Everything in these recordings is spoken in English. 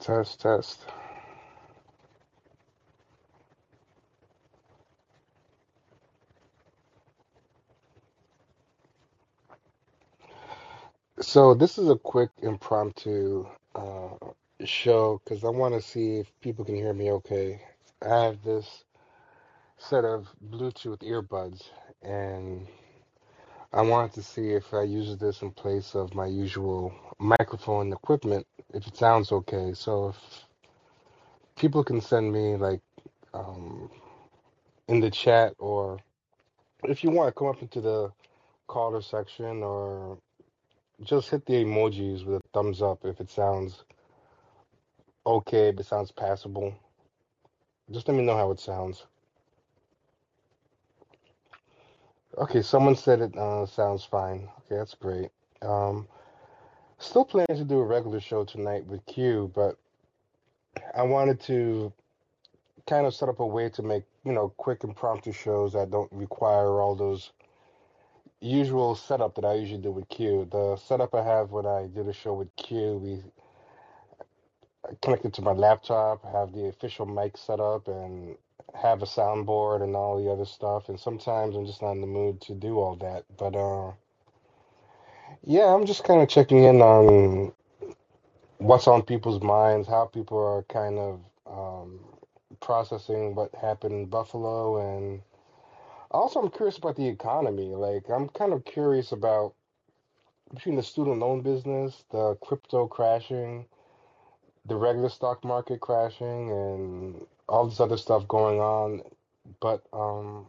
Test, test. So this is a quick impromptu uh, show because I want to see if people can hear me okay. I have this set of Bluetooth earbuds, and I wanted to see if I use this in place of my usual microphone equipment, if it sounds okay. So if people can send me like um, in the chat, or if you want to come up into the caller section, or just hit the emojis with a thumbs up if it sounds okay, if it sounds passable. Just let me know how it sounds. Okay, someone said it uh, sounds fine. Okay, that's great. Um, still planning to do a regular show tonight with Q, but I wanted to kind of set up a way to make, you know, quick impromptu shows that don't require all those usual setup that I usually do with Q. The setup I have when I did a show with Q, we connected to my laptop, have the official mic set up, and have a soundboard and all the other stuff. And sometimes I'm just not in the mood to do all that. But uh, yeah, I'm just kind of checking in on what's on people's minds, how people are kind of um, processing what happened in Buffalo, and also I'm curious about the economy. Like I'm kind of curious about between the student loan business, the crypto crashing the regular stock market crashing and all this other stuff going on. But um,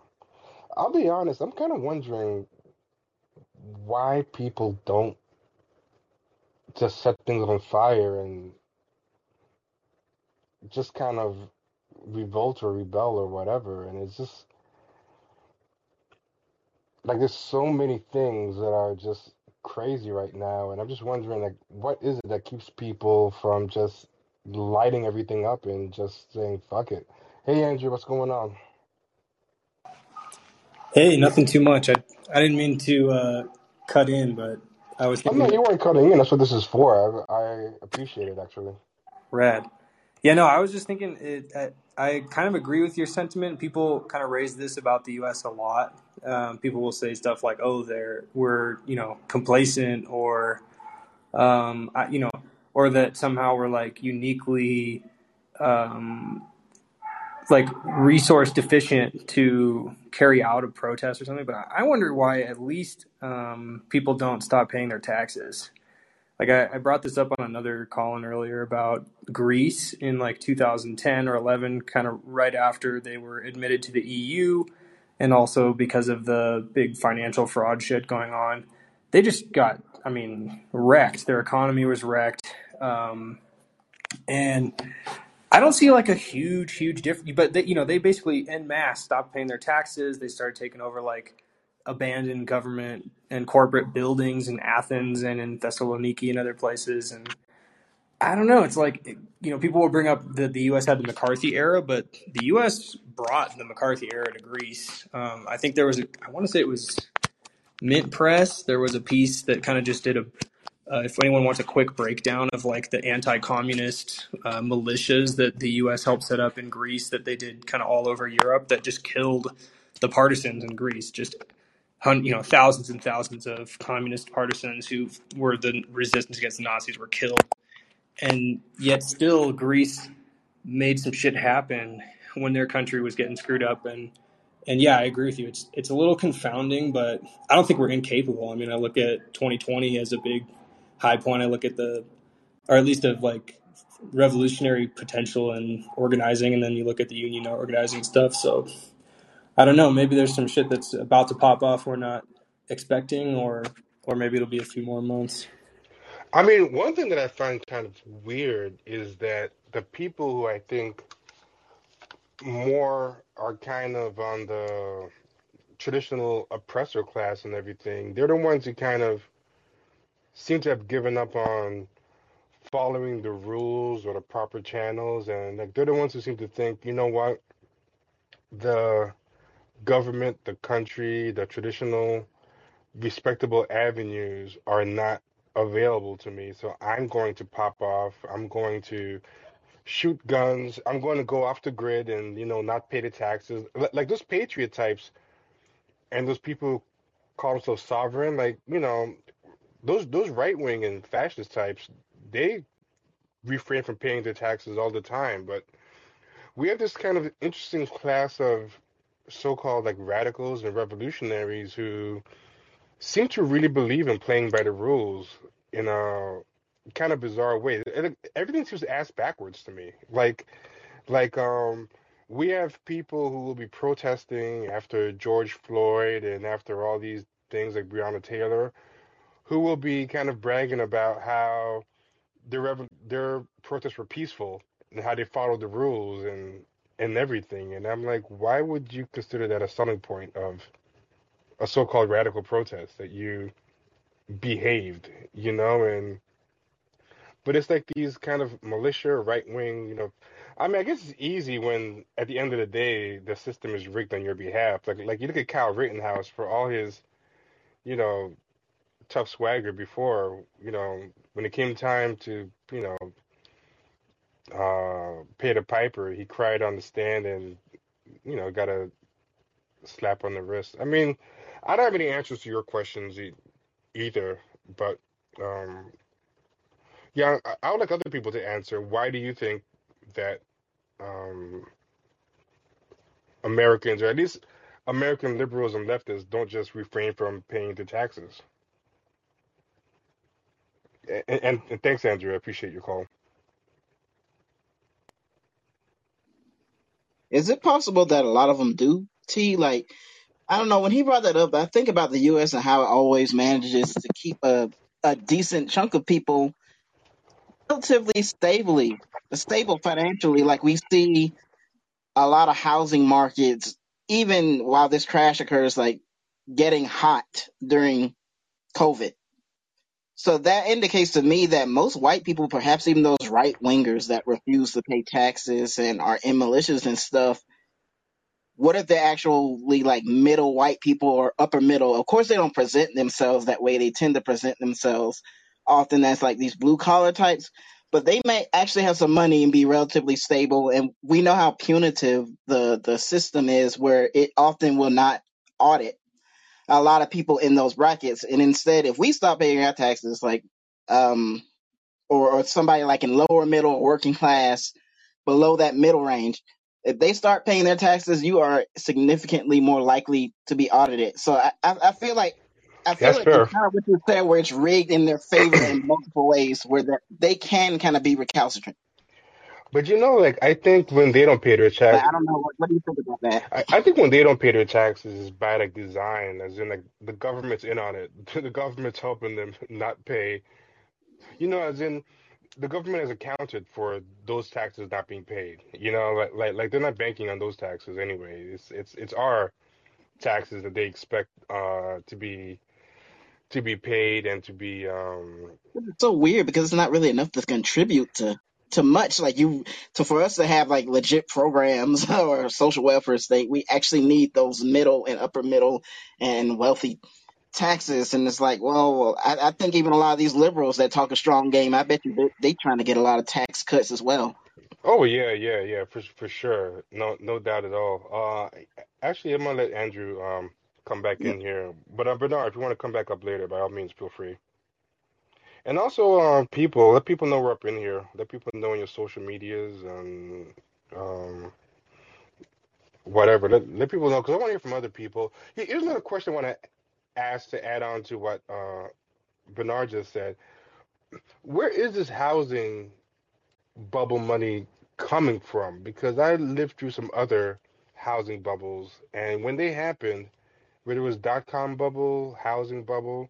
I'll be honest, I'm kind of wondering why people don't just set things on fire and just kind of revolt or rebel or whatever. And it's just like there's so many things that are just crazy right now. And I'm just wondering, like, what is it that keeps people from just lighting everything up and just saying, fuck it. Hey, Andrew, what's going on? Hey, nothing too much. I I didn't mean to uh, cut in, but I was Oh, no, thinking you weren't cutting in. That's what this is for. I, I appreciate it, actually. rad. Yeah, no, I was just thinking it. I, I kind of agree with your sentiment. People kind of raise this about the U.S. a lot. Um, people will say stuff like, "Oh, they're we're you know complacent," or um, I, you know, or that somehow we're like uniquely um, like resource deficient to carry out a protest or something. But I wonder why at least um, people don't stop paying their taxes. Like I, I brought this up on another call-in earlier about Greece in like 2010 or 11, kind of right after they were admitted to the EU, and also because of the big financial fraud shit going on. They just got, I mean, wrecked. Their economy was wrecked. Um, and I don't see like a huge, huge difference. But they, you know, they basically en masse stopped paying their taxes. They started taking over like abandoned government and corporate buildings in Athens and in Thessaloniki and other places. And I don't know. It's like you know, people will bring up that the U.S. had the McCarthy era, but the U.S. brought the McCarthy era to Greece. Um, I think there was, a, I want to say it was Mint Press. There was a piece that kind of just did a uh, if anyone wants a quick breakdown of like the anti-communist uh, militias that the U.S. helped set up in Greece, that they did kind of all over Europe, that just killed the partisans in Greece, just you know thousands and thousands of communist partisans who were the resistance against the Nazis were killed, and yet still Greece made some shit happen when their country was getting screwed up and and yeah, I agree with you. It's it's a little confounding, but I don't think we're incapable. I mean, I look at 2020 as a big high point. I look at the, or at least of like revolutionary potential and organizing, and then you look at the union organizing stuff. So I don't know. Maybe there's some shit that's about to pop off we're not expecting, or or maybe it'll be a few more months. I mean, one thing that I find kind of weird is that the people who I think more are kind of on the traditional oppressor class and everything, they're the ones who kind of seem to have given up on following the rules or the proper channels. And like, they're the ones who seem to think, you know what, the government, the country, the traditional respectable avenues are not available to me. So I'm going to pop off. I'm going to shoot guns. I'm going to go off the grid and, you know, not pay the taxes. Li- Like those patriot types and those people who call themselves sovereign, like, you know, those those right wing and fascist types, they refrain from paying their taxes all the time. But we have this kind of interesting class of so-called like radicals and revolutionaries who seem to really believe in playing by the rules in a kind of bizarre way. Everything seems ass backwards to me. Like, like um, we have people who will be protesting after George Floyd and after all these things like Breonna Taylor, who will be kind of bragging about how their rev- their protests were peaceful and how they followed the rules and and everything. And I'm like, why would you consider that a selling point of a so-called radical protest that you behaved, you know, and but it's like these kind of militia, right wing, you know. I mean, I guess it's easy when at the end of the day the system is rigged on your behalf. Like like you look at Kyle Rittenhouse for all his, you know, tough swagger before, you know, when it came time to, you know, uh pay the piper, he cried on the stand and, you know, got a slap on the wrist. I mean, I don't have any answers to your questions e either, but um Yeah, I, would like other people to answer. Why do you think that um, Americans, or at least American liberals and leftists, don't just refrain from paying the taxes? And, and, thanks, Andrew. I appreciate your call. Is it possible that a lot of them do? T like I don't know. When he brought that up, I think about the U.S. and how it always manages to keep a a decent chunk of people relatively stably stable financially. Like we see a lot of housing markets, even while this crash occurs, like getting hot during COVID. So that indicates to me that most white people, perhaps even those right wingers that refuse to pay taxes and are in militias and stuff, what if they're actually like middle white people or upper middle? Of course, they don't present themselves that way. They tend to present themselves often as like these blue collar types, but they may actually have some money and be relatively stable. And we know how punitive the, the system is where it often will not audit a lot of people in those brackets. And instead, if we stop paying our taxes, like, um, or, or somebody like in lower middle working class below that middle range, if they start paying their taxes, you are significantly more likely to be audited. So I, I, I feel like I feel That's like it's fair. kind of what you said, where it's rigged in their favor in multiple ways, where that they can kind of be recalcitrant. But you know, like I think when they don't pay their But tax, I don't know what, what do you think about that? I, I think when they don't pay their taxes is by like design, as in like the government's in on it. The government's helping them not pay. You know, as in the government has accounted for those taxes not being paid. You know, like like like they're not banking on those taxes anyway. It's it's it's our taxes that they expect uh to be to be paid and to be um It's so weird because it's not really enough to contribute to to much. Like you, to for us to have like legit programs or social welfare state, we actually need those middle and upper middle and wealthy taxes. And it's like, well, I, I think even a lot of these liberals that talk a strong game, I bet you they, they trying to get a lot of tax cuts as well. oh yeah yeah yeah for for sure no no doubt at all uh actually I'm gonna let Andrew um come back in here but uh, Bernard if you want to come back up later by all means feel free and also uh people let people know we're up in here. Let people know on your social medias and um whatever. Let, let people know because I want to hear from other people. Here- here's another question I want to ask to add on to what uh Bernard just said. Where is this housing bubble money coming from? Because I lived through some other housing bubbles, and when they happened, whether it was dot com bubble, housing bubble,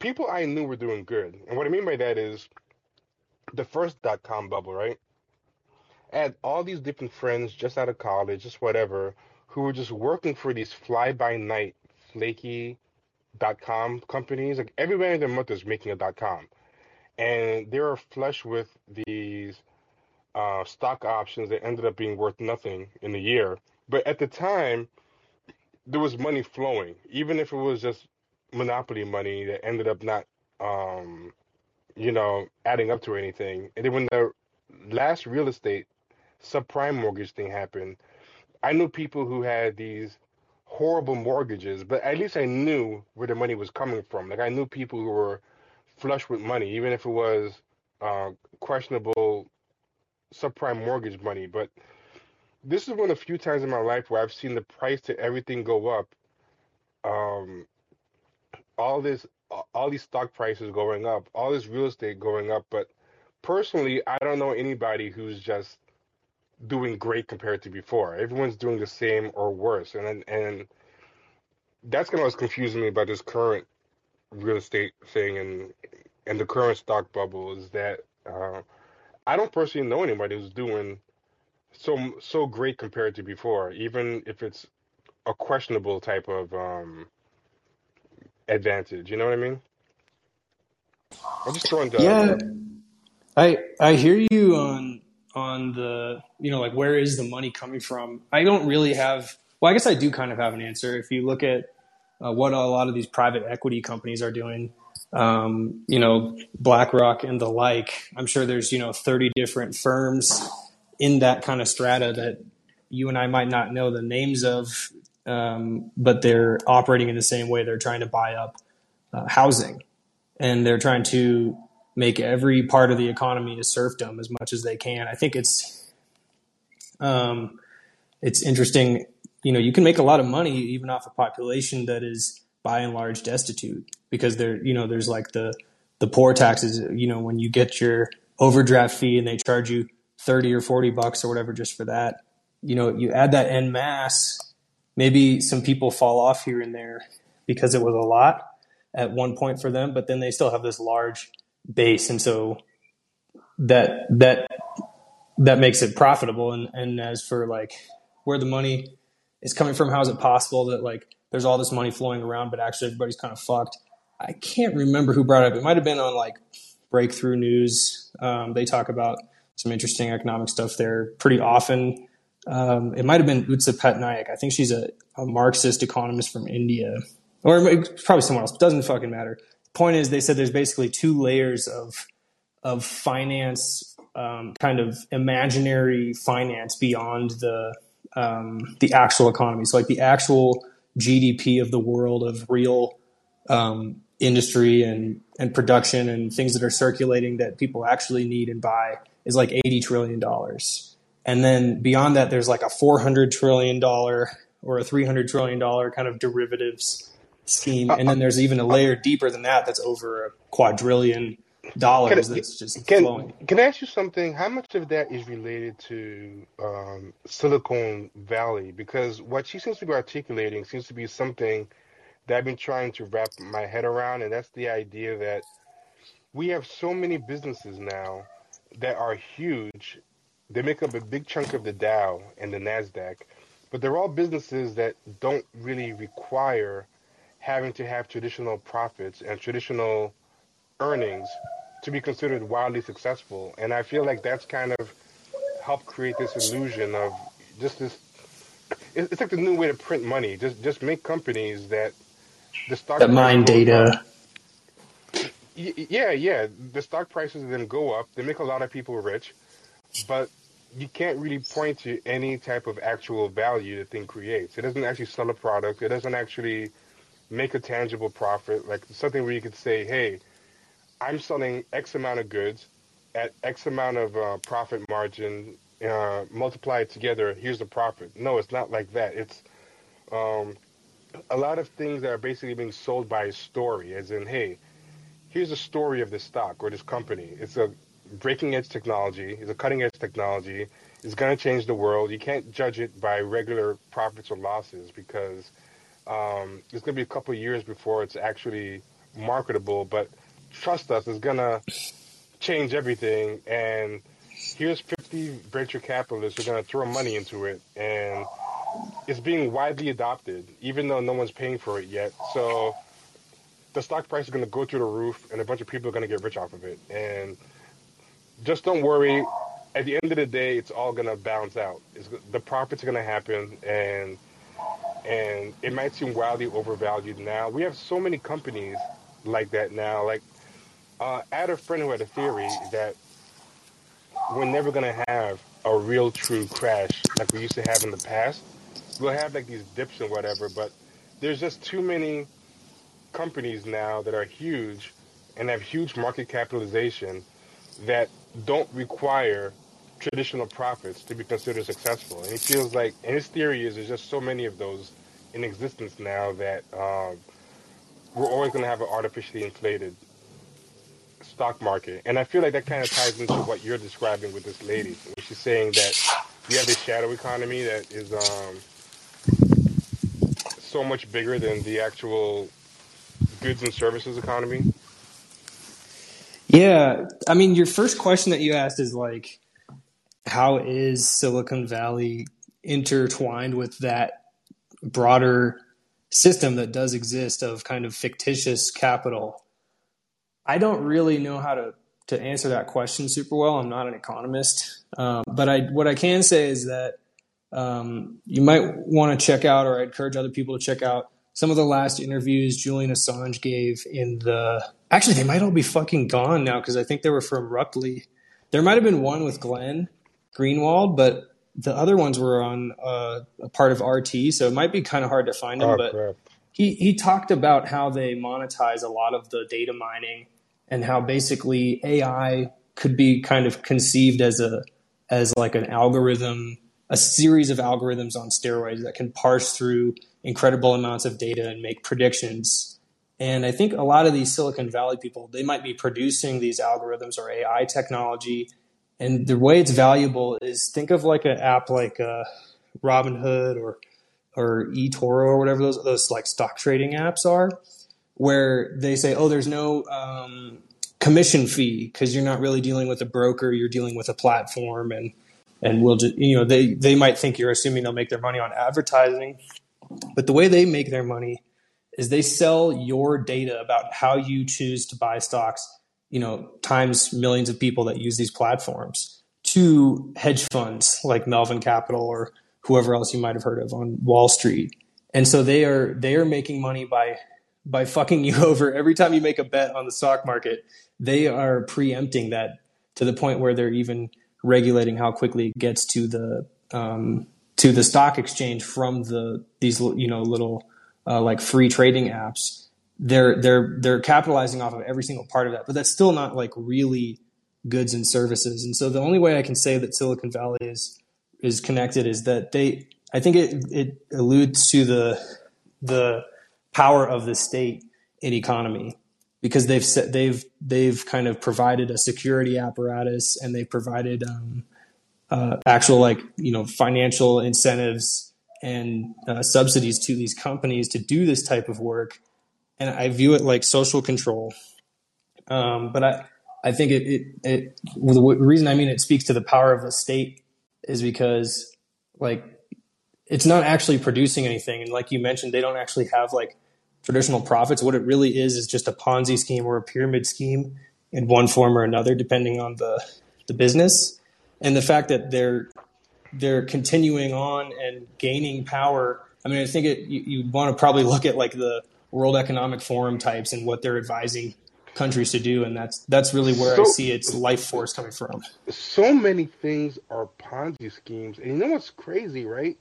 people I knew were doing good. And what I mean by that is the first dot com bubble, right? I had all these different friends just out of college, just whatever, who were just working for these fly by night flaky dot com companies. Like everybody in their month is making a dot com. And they were flush with these uh, stock options that ended up being worth nothing in a year. But at the time, there was money flowing, even if it was just monopoly money that ended up not um, you know, adding up to anything. And then when the last real estate subprime mortgage thing happened, I knew people who had these horrible mortgages, but at least I knew where the money was coming from. Like I knew people who were flush with money, even if it was uh, questionable subprime mortgage money. But this is one of the few times in my life where I've seen the price to everything go up. Um, all this, all these stock prices going up, all this real estate going up. But personally, I don't know anybody who's just doing great compared to before. Everyone's doing the same or worse, and and that's kind of what's confusing me about this current real estate thing and and the current stock bubble is that uh, I don't personally know anybody who's doing so so great compared to before, even if it's a questionable type of um, advantage. You know what I mean? I'm just throwing that. Yeah, I I hear you on on the you know like where is the money coming from? I don't really have. Well, I guess I do kind of have an answer. If you look at uh, what a lot of these private equity companies are doing, um, you know, BlackRock and the like. I'm sure there's you know 30 different firms in that kind of strata that you and I might not know the names of, um, but they're operating in the same way. They're trying to buy up uh, housing, and they're trying to make every part of the economy a serfdom as much as they can. I think it's um, it's interesting. You know, you can make a lot of money even off a population that is by and large destitute because there, you know, there's like the the poor taxes. You know, when you get your overdraft fee and they charge you thirty or forty bucks or whatever just for that. You know, you add that en masse. Maybe some people fall off here and there because it was a lot at one point for them, but then they still have this large base, and so that that that makes it profitable. And and as for like where the money is coming from, how is it possible that like there's all this money flowing around, but actually everybody's kind of fucked? I can't remember who brought it up. It might have been on like Breakthrough News. Um, they talk about some interesting economic stuff there pretty often. Um, it might have been Utsa Patnaik. I think she's a, a Marxist economist from India, or probably someone else. Doesn't fucking matter. Point is, they said there's basically two layers of of finance, um, kind of imaginary finance beyond the um, the actual economy. So, like the actual GDP of the world of real um, industry and and production and things that are circulating that people actually need and buy is like 80 trillion dollars. And then beyond that there's like a 400 trillion dollar or a 300 trillion dollar kind of derivatives scheme and then there's even a layer deeper than that that's over a quadrillion dollars Can, that's just can flowing. can I ask you something? How much of that is related to um, Silicon Valley? Because what she seems to be articulating seems to be something that I've been trying to wrap my head around, and that's the idea that we have so many businesses now that are huge. They make up a big chunk of the Dow and the Nasdaq, but they're all businesses that don't really require having to have traditional profits and traditional earnings to be considered wildly successful. And I feel like that's kind of helped create this illusion of just this. It's like the new way to print money. Just just make companies that the stock That mine up. data. Yeah, yeah. The stock prices then go up. They make a lot of people rich, but you can't really point to any type of actual value the thing creates. It doesn't actually sell a product. It doesn't actually make a tangible profit, like something where you could say, "Hey, I'm selling X amount of goods at X amount of uh, profit margin. Uh, multiply it together. Here's the profit." No, it's not like that. It's um, a lot of things that are basically being sold by a story, as in, "Hey, here's the story of this stock or this company. It's a breaking edge technology. It's a cutting edge technology. It's going to change the world. You can't judge it by regular profits or losses because um, it's going to be a couple years before it's actually marketable. But trust us, it's going to change everything. And here's 50 venture capitalists who are going to throw money into it. And it's being widely adopted, even though no one's paying for it yet. So the stock price is going to go through the roof, and a bunch of people are going to get rich off of it. And just don't worry. At the end of the day, it's all going to balance out. It's, the profits are to happen, and and it might seem wildly overvalued now. We have so many companies like that now. Like Uh, I had a friend who had a theory that we're never gonna have a real true crash like we used to have in the past. We'll have like these dips and whatever, but there's just too many companies now that are huge and have huge market capitalization that don't require traditional profits to be considered successful. And he feels like, and his theory is there's just so many of those in existence now that um, we're always going to have an artificially inflated stock market. And I feel like that kind of ties into what you're describing with this lady. She's saying that we have this shadow economy that is um, so much bigger than the actual goods and services economy. Yeah, I mean, your first question that you asked is like, how is Silicon Valley intertwined with that broader system that does exist of kind of fictitious capital? I don't really know how to to answer that question super well. I'm not an economist, um, but I what I can say is that um, you might want to check out, or I encourage other people to check out some of the last interviews Julian Assange gave in the. Actually, they might all be fucking gone now because I think they were from Ruptly. There might have been one with Glenn Greenwald, but the other ones were on uh, a part of RT, so it might be kind of hard to find them. Oh but crap! he he talked about how they monetize a lot of the data mining and how basically AI could be kind of conceived as a as like an algorithm, a series of algorithms on steroids that can parse through incredible amounts of data and make predictions. And I think a lot of these Silicon Valley people, they might be producing these algorithms or AI technology. And the way it's valuable is think of like an app like uh, Robinhood or or eToro or whatever those those like stock trading apps are, where they say, oh, there's no um, commission fee because you're not really dealing with a broker, you're dealing with a platform, and and we'll just you know they they might think you're assuming they'll make their money on advertising, but the way they make their money is they sell your data about how you choose to buy stocks, you know, times millions of people that use these platforms to hedge funds like Melvin Capital or whoever else you might have heard of on Wall Street. And so they are they are making money by by fucking you over every time you make a bet on the stock market. They are preempting that to the point where they're even regulating how quickly it gets to the um, to the stock exchange from the these you know little uh, like free trading apps. They're they're they're capitalizing off of every single part of that, but that's still not like really goods and services. And so the only way I can say that Silicon Valley is is connected is that they I think it it alludes to the the power of the state in economy because they've set, they've they've kind of provided a security apparatus and they've provided um, uh, actual like you know financial incentives and uh, subsidies to these companies to do this type of work and I view it like social control. Um, but I I think it, it, it the reason I mean it speaks to the power of the state is because like it's not actually producing anything and like you mentioned they don't actually have like traditional profits. What it really is is just a ponzi scheme or a pyramid scheme in one form or another depending on the the business. And the fact that they're they're continuing on and gaining power i mean i think it, you, you want to probably look at like the world economic forum types and what they're advising countries to do and that's that's really where So i see its life force coming from so many things are Ponzi schemes, and you know what's crazy, right?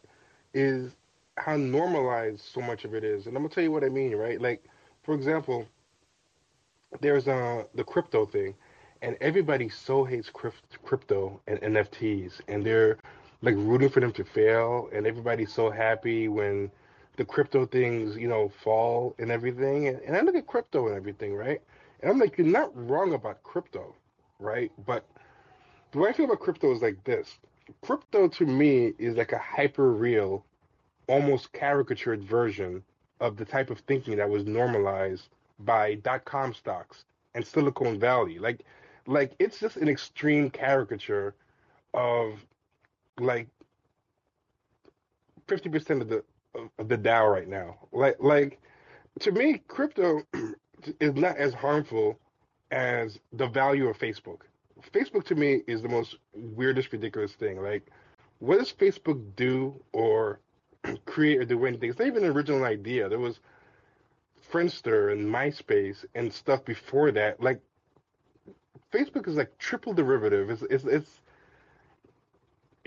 Is how normalized so much of it is, and I'm gonna tell you what I mean, right? Like, for example, there's uh the crypto thing, and everybody so hates crypt- crypto and NFTs, and they're like rooting for them to fail, and everybody's so happy when the crypto things, you know, fall and everything. And, and I look at crypto and everything, right? And I'm like, you're not wrong about crypto, right? But the way I feel about crypto is like this. Crypto to me is like a hyper real, almost caricatured version of the type of thinking that was normalized by dot com stocks and Silicon Valley. Like like it's just an extreme caricature of like 50% of the of the Dow right now. Like like to me, crypto is not as harmful as the value of Facebook. Facebook to me is the most weirdest, ridiculous thing. Like, what does Facebook do or create or do anything? It's not even an original idea. There was Friendster and MySpace and stuff before that. Like, Facebook is like triple derivative. It's it's it's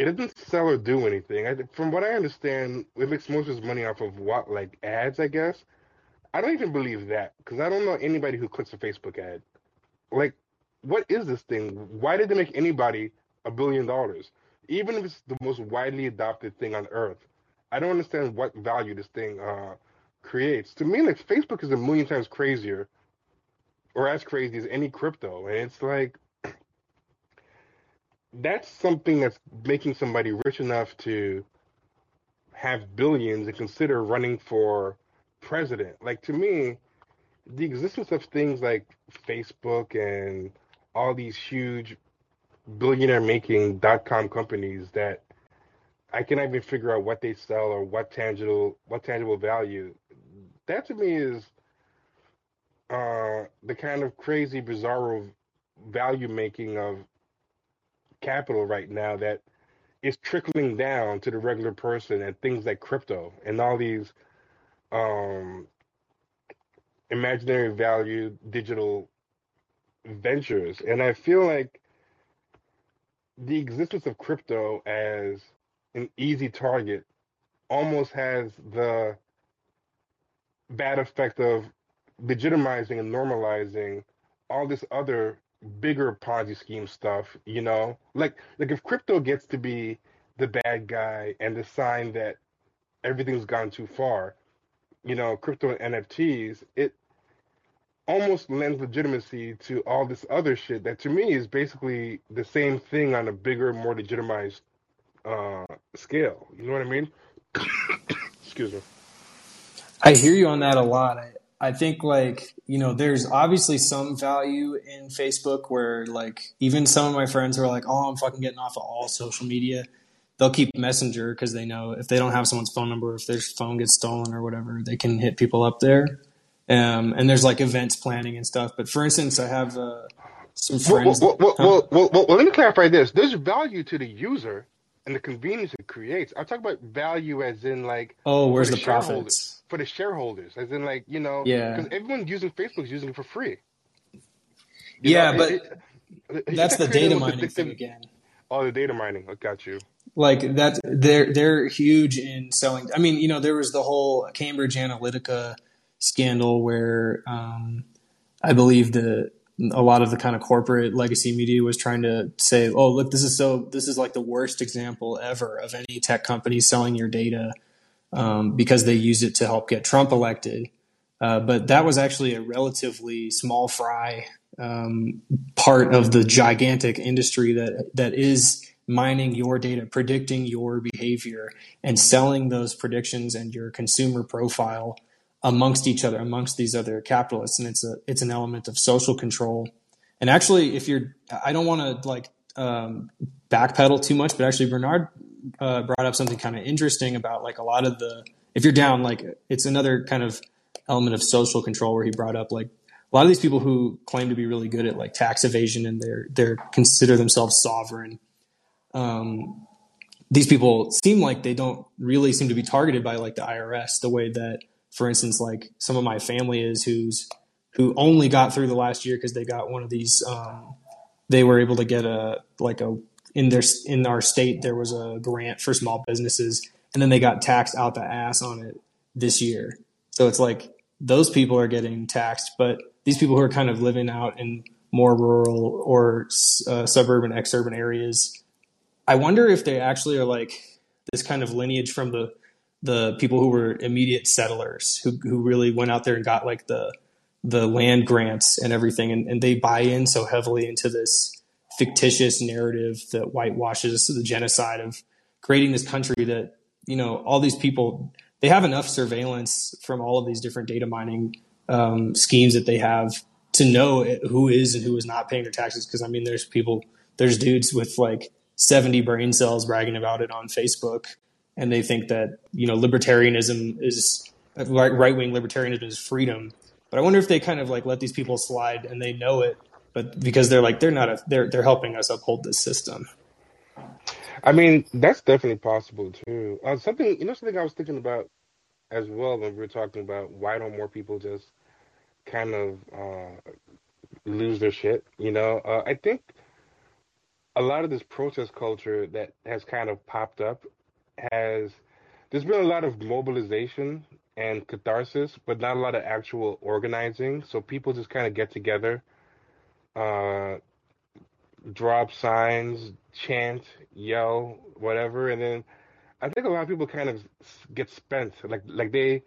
it doesn't sell or do anything. I, from what I understand, it makes most of its money off of what like ads, I guess. I don't even believe that because I don't know anybody who clicks a Facebook ad. Like, what is this thing? Why did they make anybody a billion dollars? Even if it's the most widely adopted thing on earth, I don't understand what value this thing uh, creates. To me, like Facebook is a million times crazier, or as crazy as any crypto, and it's like that's something that's making somebody rich enough to have billions and consider running for president. Like to me, the existence of things like Facebook and all these huge billionaire making dot com companies that I cannot even figure out what they sell or what tangible what tangible value. That to me is uh, the kind of crazy, bizarre value making of capital right now that is trickling down to the regular person and things like crypto and all these um, imaginary value digital ventures. And I feel like the existence of crypto as an easy target almost has the bad effect of legitimizing and normalizing all this other bigger Ponzi scheme stuff, you know? Like like if crypto gets to be the bad guy and the sign that everything's gone too far, you know, crypto and NFTs, it almost lends legitimacy to all this other shit that to me is basically the same thing on a bigger, more legitimized uh, scale. You know what I mean? Excuse me. I hear you on that a lot. I, I think like, you know, there's obviously some value in Facebook where like even some of my friends who are like, oh, I'm fucking getting off of all social media. They'll keep Messenger because they know if they don't have someone's phone number, if their phone gets stolen or whatever, they can hit people up there. Um, and there's like events planning and stuff. But for instance, I have uh, some friends. Well, well, huh? well, well, well, well, let me clarify this. There's value to the user and the convenience it creates. I'm talking about value as in like oh, where's the the profits? for the shareholders, as in like you know, Yeah. because everyone using Facebook is using it for free. You Yeah, know, but it, it, that's the data the mining thing again. Oh, the data mining. I got you. like that they're they're huge in selling i mean you know there was the whole cambridge analytica scandal where um, i believe the a lot of the kind of corporate legacy media was trying to say oh look this is so this is like the worst example ever of any tech company selling your data um, because they used it to help get trump elected. Uh, but that was actually a relatively small fry um, part of the gigantic industry that that is mining your data, predicting your behavior, and selling those predictions and your consumer profile amongst each other, amongst these other capitalists. And it's a it's an element of social control. And actually, if you're, I don't want to like um, backpedal too much, but actually Bernard uh, brought up something kind of interesting about like a lot of the if you're down, like it's another kind of element of social control where he brought up like a lot of these people who claim to be really good at like tax evasion and they're they're consider themselves sovereign. Um, these people seem like they don't really seem to be targeted by like the IRS the way that, for instance, like some of my family is who's who only got through the last year because they got one of these. Um, they were able to get a like a in their in our state there was a grant for small businesses, and then they got taxed out the ass on it this year. So it's like those people are getting taxed, but these people who are kind of living out in more rural or uh, suburban, exurban areas, I wonder if they actually are like this kind of lineage from the the people who were immediate settlers who who really went out there and got like the the land grants and everything, and, and they buy in so heavily into this fictitious narrative that whitewashes the genocide of creating this country that you know all these people they have enough surveillance from all of these different data mining um, schemes that they have to know who is and who is not paying their taxes. Because I mean, there's people, there's dudes with like 70 brain cells bragging about it on Facebook, and they think that you know libertarianism is right wing libertarianism is freedom. But I wonder if they kind of like let these people slide and they know it, but because they're like they're not a, they're they're helping us uphold this system. I mean, that's definitely possible too. Uh, something you know, something I was thinking about as well when we were talking about why don't more people just kind of uh, lose their shit. You know, uh, I think a lot of this protest culture that has kind of popped up has there's been a lot of globalization and catharsis, but not a lot of actual organizing. So people just kind of get together, uh, drop signs, chant, yell, whatever, and then I think a lot of people kind of get spent, like like they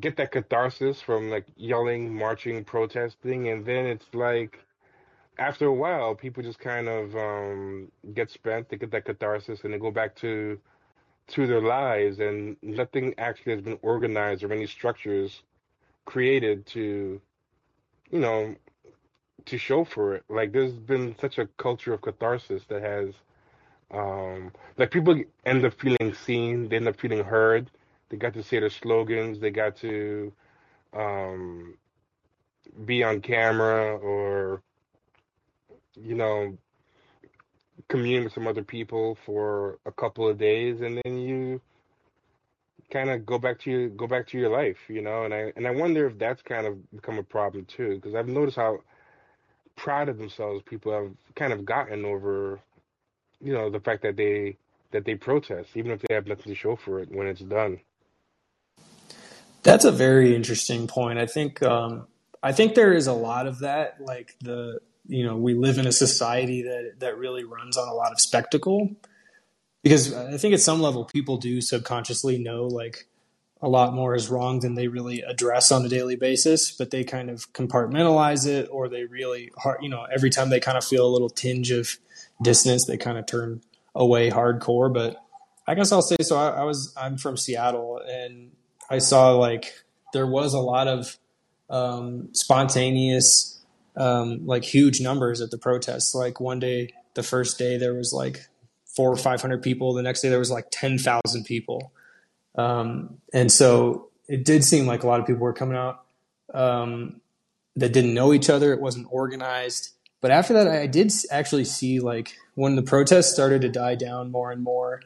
get that catharsis from like yelling, marching, protesting, and then it's like after a while, people just kind of um, get spent. They get that catharsis, and they go back to to their lives, and nothing actually has been organized or any structures created to, you know, to show for it. Like there's been such a culture of catharsis that has, um, like people end up feeling seen, they end up feeling heard. They got to say their slogans. They got to um, be on camera or, you know, commune with some other people for a couple of days, and then you kind of go back to your go back to your life, you know. And I and I wonder if that's kind of become a problem too, because I've noticed how proud of themselves people have kind of gotten over, you know, the fact that they that they protest, even if they have nothing to show for it when it's done. That's a very interesting point. I think um, I think there is a lot of that. Like the you know we live in a society that that really runs on a lot of spectacle because I think at some level people do subconsciously know like a lot more is wrong than they really address on a daily basis, but they kind of compartmentalize it or they really hard, you know, every time they kind of feel a little tinge of dissonance, they kind of turn away hardcore. But I guess I'll say so. I, I was, I'm from Seattle and I saw like there was a lot of um, spontaneous, um, like huge numbers at the protests. Like one day, the first day, there was like four or 500 people. The next day, there was like 10,000 people um, and so it did seem like a lot of people were coming out um, that didn't know each other. It wasn't organized. But after that, I did actually see like when the protests started to die down more and more,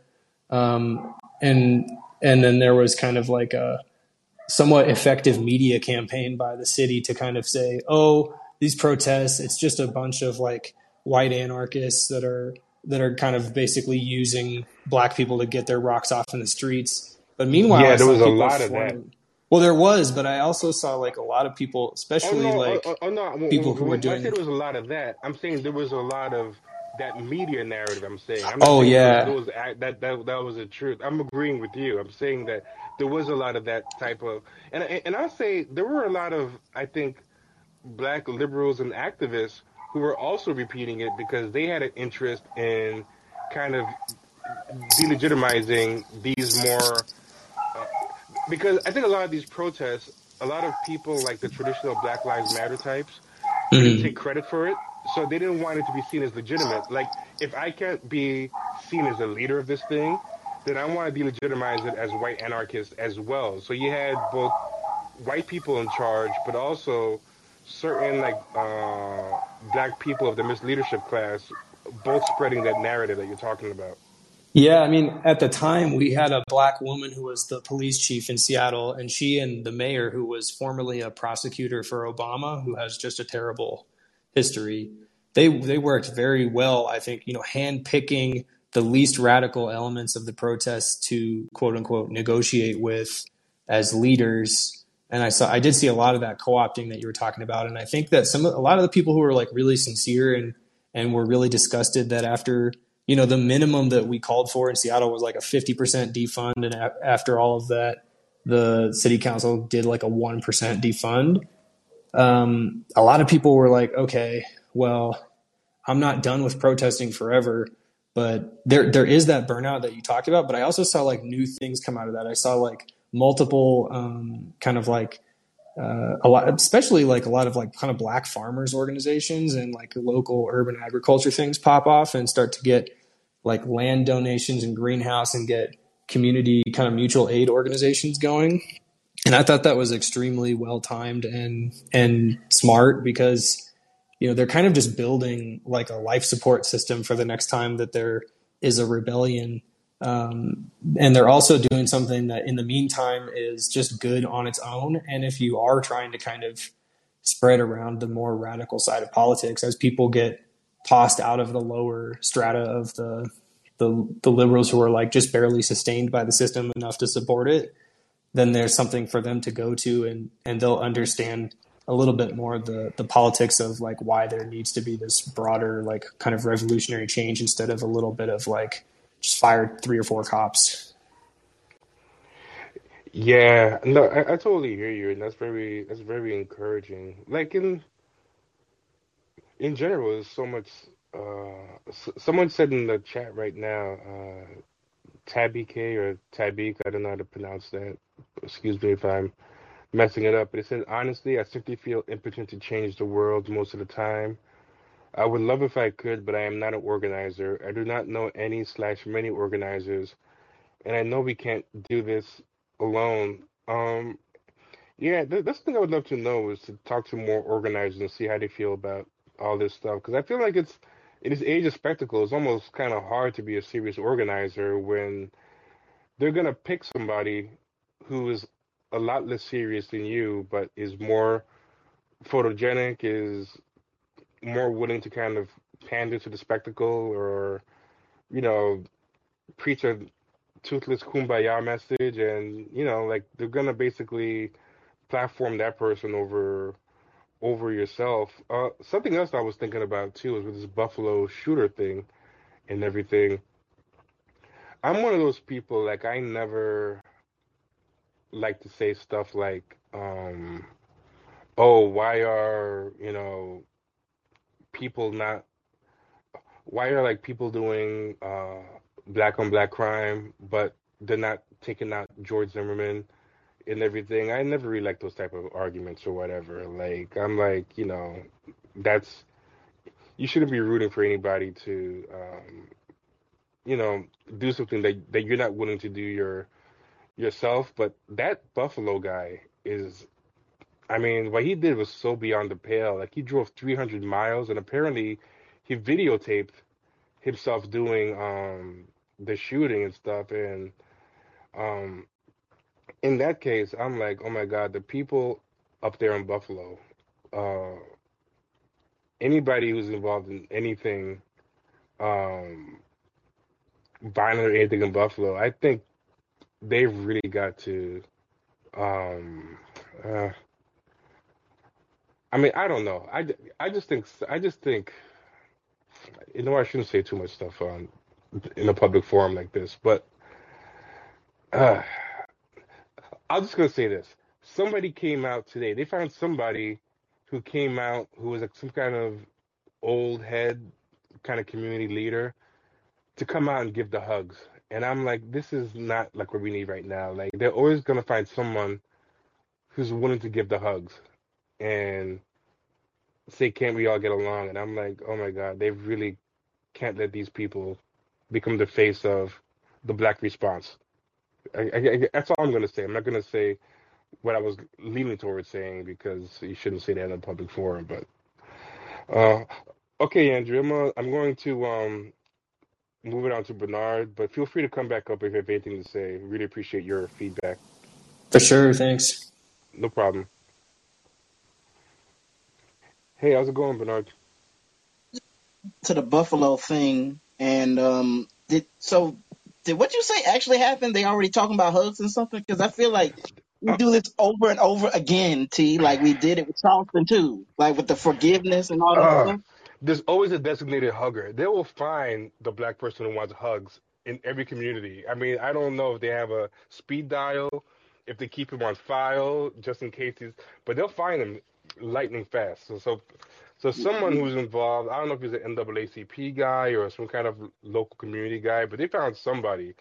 um, and and then there was kind of like a somewhat effective media campaign by the city to kind of say, oh, these protests, it's just a bunch of like white anarchists that are that are kind of basically using black people to get their rocks off in the streets. But meanwhile, yeah, there was a lot of that. Well, there was, but I also saw like a lot of people, oh, especially oh, no, like oh, oh, no. people who were doing. I said there was a lot of that. I'm saying there was a lot of that media narrative. I'm saying. I'm oh saying yeah, there was, that, that that that was the truth. I'm agreeing with you. I'm saying that there was a lot of that type of, and and I say there were a lot of I think black liberals and activists who were also repeating it because they had an interest in kind of delegitimizing these more because I think a lot of these protests, a lot of people like the traditional Black Lives Matter types mm-hmm. didn't take credit for it, so they didn't want it to be seen as legitimate. Like if I can't be seen as a leader of this thing, then I want to delegitimize it as white anarchists as well. So you had both white people in charge, but also certain like uh, black people of the misleadership class, both spreading that narrative that you're talking about. Yeah, I mean, at the time, we had a black woman who was the police chief in Seattle, and she and the mayor, who was formerly a prosecutor for Obama, who has just a terrible history, they they worked very well. I think you know, handpicking the least radical elements of the protests to quote unquote negotiate with as leaders. And I saw, I did see a lot of that co-opting that you were talking about, and I think that some, a lot of the people who were like really sincere and and were really disgusted that after you know, the minimum that we called for in Seattle was like a 50% defund. And a- after all of that, the city council did like a 1% defund. Um, a lot of people were like, okay, well, I'm not done with protesting forever. But there, there is that burnout that you talked about. But I also saw like new things come out of that. I saw like multiple um, kind of like uh, a lot, especially like a lot of like kind of black farmers organizations and like local urban agriculture things pop off and start to get like land donations and greenhouse and get community kind of mutual aid organizations going. And I thought that was extremely well timed and and smart because you know they're kind of just building like a life support system for the next time that there is a rebellion. Um, and they're also doing something that in the meantime is just good on its own. And if you are trying to kind of spread around the more radical side of politics as people get tossed out of the lower strata of the the, the liberals who are like just barely sustained by the system enough to support it then there's something for them to go to and and they'll understand a little bit more the the politics of like why there needs to be this broader like kind of revolutionary change instead of a little bit of like just fired three or four cops. Yeah, no, I, I totally hear you, and that's very that's very encouraging. Like in in general, there's so much. Uh, someone said in the chat right now, uh, Tabby K or Tabik, I don't know how to pronounce that. Excuse me if I'm messing it up, but it said honestly, I simply feel impotent to change the world most of the time. I would love if I could, but I am not an organizer. I do not know any slash many organizers, and I know we can't do this alone. Um, yeah, th that's the thing I would love to know is to talk to more organizers and see how they feel about all this stuff. Because I feel like it's in this age of spectacle, it's almost kind of hard to be a serious organizer when they're gonna pick somebody who is a lot less serious than you, but is more photogenic, is more willing to kind of pander to the spectacle or, you know, preach a toothless kumbaya message and, you know, like they're gonna basically platform that person over over yourself. Uh, something else I was thinking about too is with this Buffalo shooter thing and everything. I'm one of those people like I never like to say stuff like, um, oh, why are, you know, people not why are like people doing uh black on black crime, but they're not taking out George Zimmerman and everything. I never really like those type of arguments or whatever. Like I'm like, you know, that's you shouldn't be rooting for anybody to um, you know, do something that that you're not willing to do your yourself. But that Buffalo guy is I mean, what he did was so beyond the pale. Like he drove 300 miles and apparently he videotaped himself doing um the shooting and stuff and um in that case i'm like oh my god the people up there in buffalo uh anybody who's involved in anything um violent or anything in buffalo i think they've really got to um uh, i mean i don't know i i just think i just think you know i shouldn't say too much stuff on in a public forum like this but uh I'm just gonna say this. Somebody came out today. They found somebody who came out who was like some kind of old head kind of community leader to come out and give the hugs. And I'm like, this is not like what we need right now. Like they're always gonna find someone who's willing to give the hugs and say, can't we all get along? And I'm like, oh my God, they really can't let these people become the face of the black response. I, I, I, that's all I'm gonna say. I'm not gonna say what I was leaning towards saying because you shouldn't say that in a public forum. But uh, okay, Andrew, I'm uh, I'm going to um move it on to Bernard, but feel free to come back up if you have anything to say. Really appreciate your feedback. For sure, thanks. No problem. Hey, how's it going, Bernard? To the Buffalo thing, and um, did so? Did what you say actually happen? They already talking about hugs and something? Because I feel like we do this over and over again, T. Like we did it with Charleston too, like with the forgiveness and all that uh, stuff. there's always a designated hugger. They will find the black person who wants hugs in every community. I mean, I don't know if they have a speed dial, if they keep him on file just in case he's, but they'll find him lightning fast. So, so, so someone who's involved, I don't know if he's an NAACP guy or some kind of local community guy, but they found somebody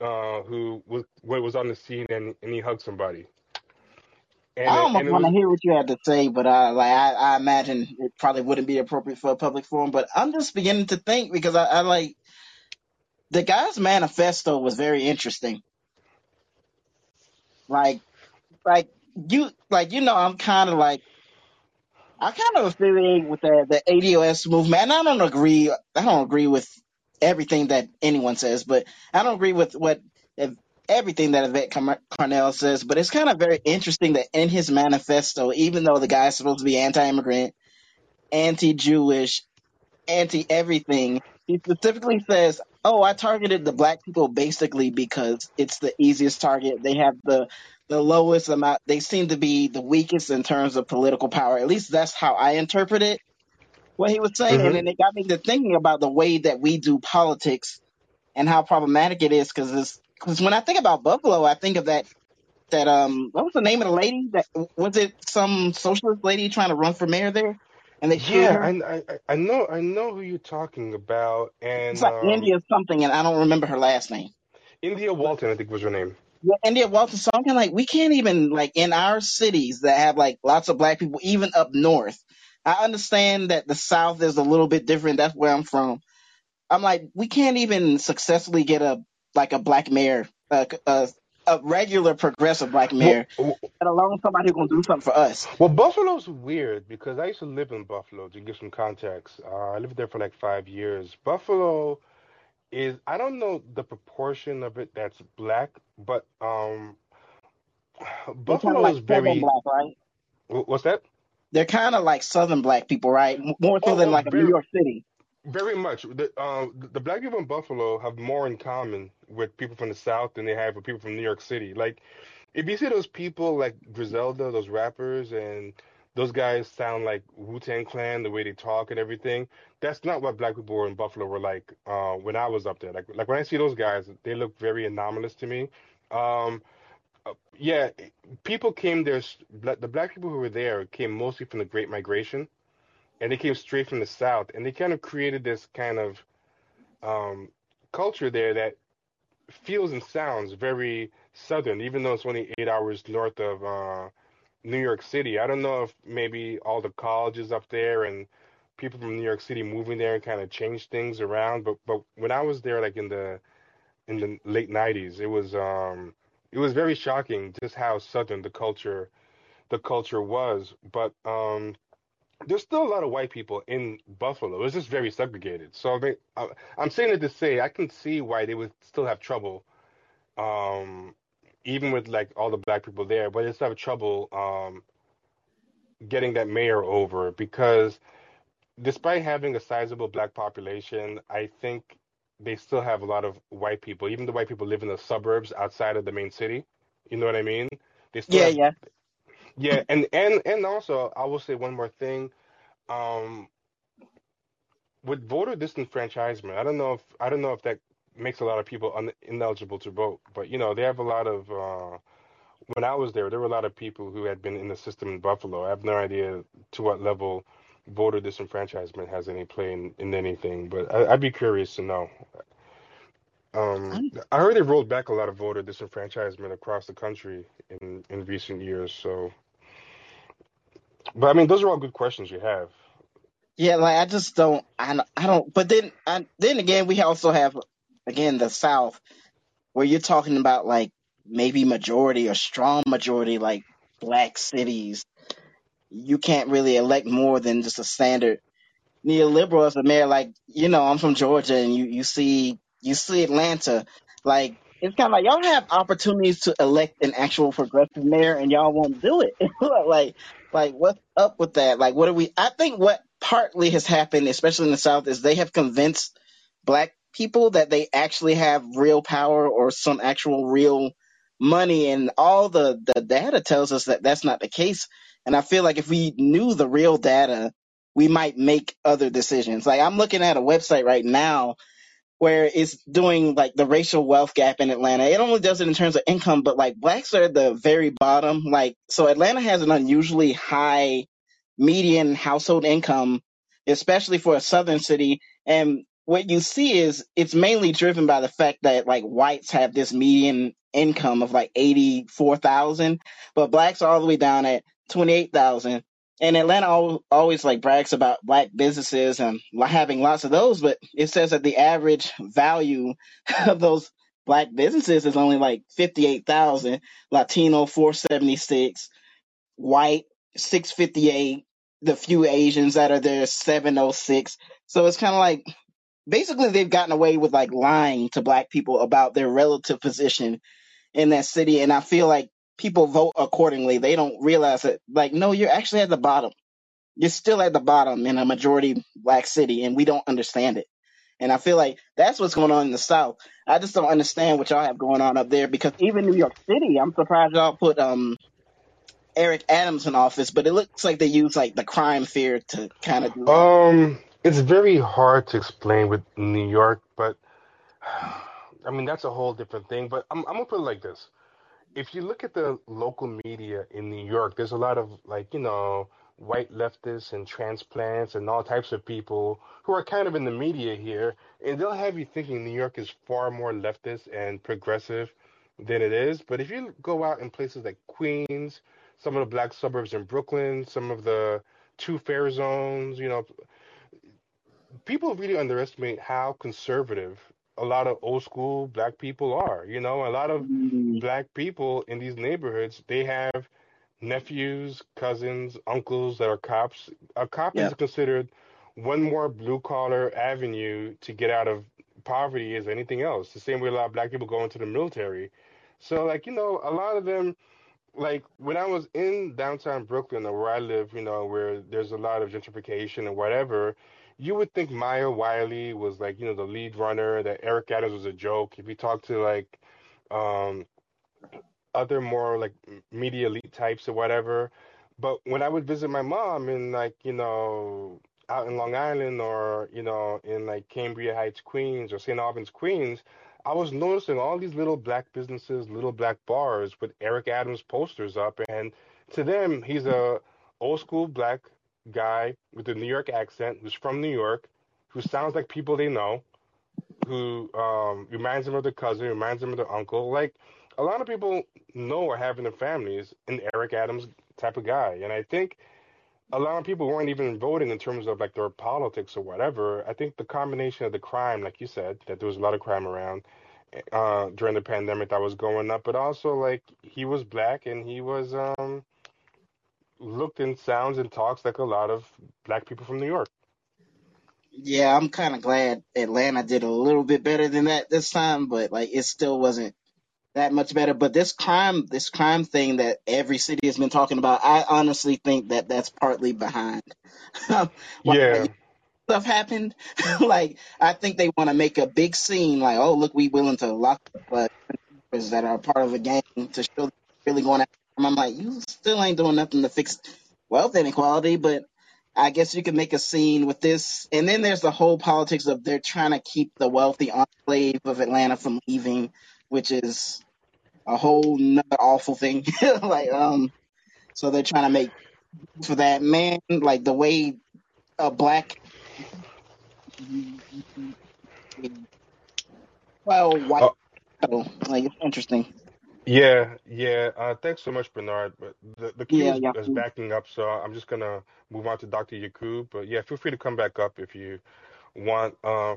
uh, who was was on the scene and, and he hugged somebody, I and it, almost want to hear what you had to say, but I like I, I imagine it probably wouldn't be appropriate for a public forum. But I'm just beginning to think because I, I like the guy's manifesto was very interesting. Like like you like you know I'm kind of like I kind of affiliate with the the ADOS movement, and I don't agree. I don't agree with everything that anyone says, but I don't agree with what everything that Yvette Car- Carnell says, but it's kind of very interesting that in his manifesto, even though the guy's supposed to be anti-immigrant, anti-Jewish, anti-everything, he specifically says, "Oh, I targeted the black people basically because it's the easiest target. They have the the lowest amount. They seem to be the weakest in terms of political power. At least that's how I interpret it." What he was saying, and hmm then it got me to thinking about the way that we do politics and how problematic it is because because when I think about Buffalo, I think of that that um what was the name of the lady that was it some socialist lady trying to run for mayor there and they Yeah. I, I I know I know who you're talking about, and It's and like um, India something, and I don't remember her last name. India Walton, I think was her name. Yeah, India Walton. So I'm kind of like, we can't even like in our cities that have like lots of black people, even up north. I understand that the South is a little bit different. That's where I'm from. I'm like, we can't even successfully get a like a black mayor, a, a, a regular progressive black Well, mayor, let alone somebody who's gonna do something for us. well, Buffalo's weird because I used to live in Buffalo. To give some context, uh, I lived there for like five years. Buffalo is I don't know the proportion of it that's black, but um, They're kind of Buffalo like is very. black, right? What's that? They're kind of like Southern black people, right? More so Oh, than oh, like a New York City. very much. The uh, the black people in Buffalo have more in common with people from the South than they have with people from New York City. Like, if you see those people like Griselda, those rappers, and those guys sound like Wu-Tang Clan, the way they talk and everything. That's not what black people in Buffalo were like uh, when I was up there. Like, like when I see those guys, they look very anomalous to me. Um, Uh, yeah, people came there. The black people who were there came mostly from the Great Migration, and they came straight from the South, and they kind of created this kind of um, culture there that feels and sounds very Southern, even though it's only eight hours north of uh, New York City. I don't know if maybe all the colleges up there and people from New York City moving there and kind of changed things around, but but when I was there, like in the in the late 90s, it was um it was very shocking just how Southern the culture the culture was. But um there's still a lot of white people in Buffalo. It's just very segregated. So I mean, I'm saying it to say I can see why they would still have trouble, um, even with like all the black people there, but they still have trouble um, getting that mayor over because despite having a sizable black population, I think they still have a lot of white people. Even the white people live in the suburbs outside of the main city. You know what I mean? They still Yeah, have, yeah. yeah, and and and also I will say one more thing. Um, with voter disenfranchisement, I don't know if I don't know if that makes a lot of people un ineligible to vote, but you know, they have a lot of uh when I was there, there were a lot of people who had been in the system in Buffalo. I have no idea to what level voter disenfranchisement has any play in, in anything, but I, I'd be curious to know. Um, I- I heard they rolled back a lot of voter disenfranchisement across the country in in recent years. So, but I mean, those are all good questions you have. Yeah, like I just don't. I don't- I don't. But then, I, then again, we also have again the South, where you're talking about like maybe majority or strong majority, like black cities. You can't really elect more than just a standard neoliberal as a mayor. Like, you know, I'm from Georgia and you, you see, you see Atlanta. Like, it's kind of like y'all have opportunities to elect an actual progressive mayor and y'all won't do it. like, like what's up with that? Like, what are we, I think what partly has happened, especially in the South, is they have convinced black people that they actually have real power or some actual real money and all the, the data tells us that that's not the case. And I feel like if we knew the real data, we might make other decisions. Like I'm looking at a website right now where it's doing like the racial wealth gap in Atlanta. It only does it in terms of income, but like blacks are at the very bottom. Like, so Atlanta has an unusually high median household income, especially for a southern city. And what you see is it's mainly driven by the fact that like whites have this median income of like 84,000, but blacks are all the way down at 28,000 and Atlanta al- always like brags about black businesses and having lots of those, but it says that the average value of those black businesses is only like fifty eight thousand, Latino four seventy six, white six fifty eight, the few Asians that are there seven oh six. So it's kind of like basically they've gotten away with like lying to black people about their relative position in that city, and I feel like people vote accordingly. They don't realize that, like, no, you're actually at the bottom. You're still at the bottom in a majority black city, and we don't understand it. And I feel like that's what's going on in the South. I just don't understand what y'all have going on up there because even New York City, I'm surprised y'all put um Eric Adams in office, but it looks like they use like the crime fear to kind of do. Um, it's very hard to explain with New York, but I mean that's a whole different thing. But I'm I'm gonna put it like this: if you look at the local media in New York, there's a lot of like you know white leftists and transplants and all types of people who are kind of in the media here, and they'll have you thinking New York is far more leftist and progressive than it is. But if you go out in places like Queens, some of the black suburbs in Brooklyn, some of the two fare zones, you know, people really underestimate how conservative a lot of old school black people are. You know, a lot of Mm, black people in these neighborhoods, they have nephews, cousins, uncles that are cops. A cop yeah. is considered one more blue collar avenue to get out of poverty as anything else. The same way a lot of black people go into the military. So, like, you know, a lot of them like when I was in downtown Brooklyn or where I live, you know, where there's a lot of gentrification and whatever, you would think Maya Wiley was like, you know, the lead runner, that Eric Adams was a joke. If you talk to like um other more like media elite types or whatever. But when I would visit my mom in like, you know, out in Long Island or, you know, in like Cambria Heights, Queens or St. Albans, Queens, I was noticing all these little black businesses, little black bars with Eric Adams posters up. And to them, he's a old school black guy with a New York accent who's from New York, who sounds like people they know who um, reminds them of their cousin, reminds them of their uncle. Like a lot of people know or have in their families an Eric Adams type of guy, and I think a lot of people weren't even voting in terms of like their politics or whatever. I think the combination of the crime, like you said, that there was a lot of crime around uh, during the pandemic that was going up, but also like he was black and he was um, looked and sounds and talks like a lot of black people from New York. Yeah, I'm kind of glad Atlanta did a little bit better than that this time, but like it still wasn't that much better. But this crime, this crime thing that every city has been talking about, I honestly think that that's partly behind Yeah, stuff happened. like I think they want to make a big scene, like, oh look, we willing to lock up uh, that are part of a gang to show they're really going after I'm like, you still ain't doing nothing to fix wealth inequality, but I guess you can make a scene with this. And then there's the whole politics of they're trying to keep the wealthy enclave of Atlanta from leaving, which is a whole nother awful thing. like, um, so they're trying to make for that man, like the way a black, well, white, uh, like it's interesting. Yeah, yeah. Uh, thanks so much, Bernard. But the the queue Yeah, is, yeah. is backing up, so I'm just gonna move on to Dr. Yakub. But yeah, feel free to come back up if you want. Um,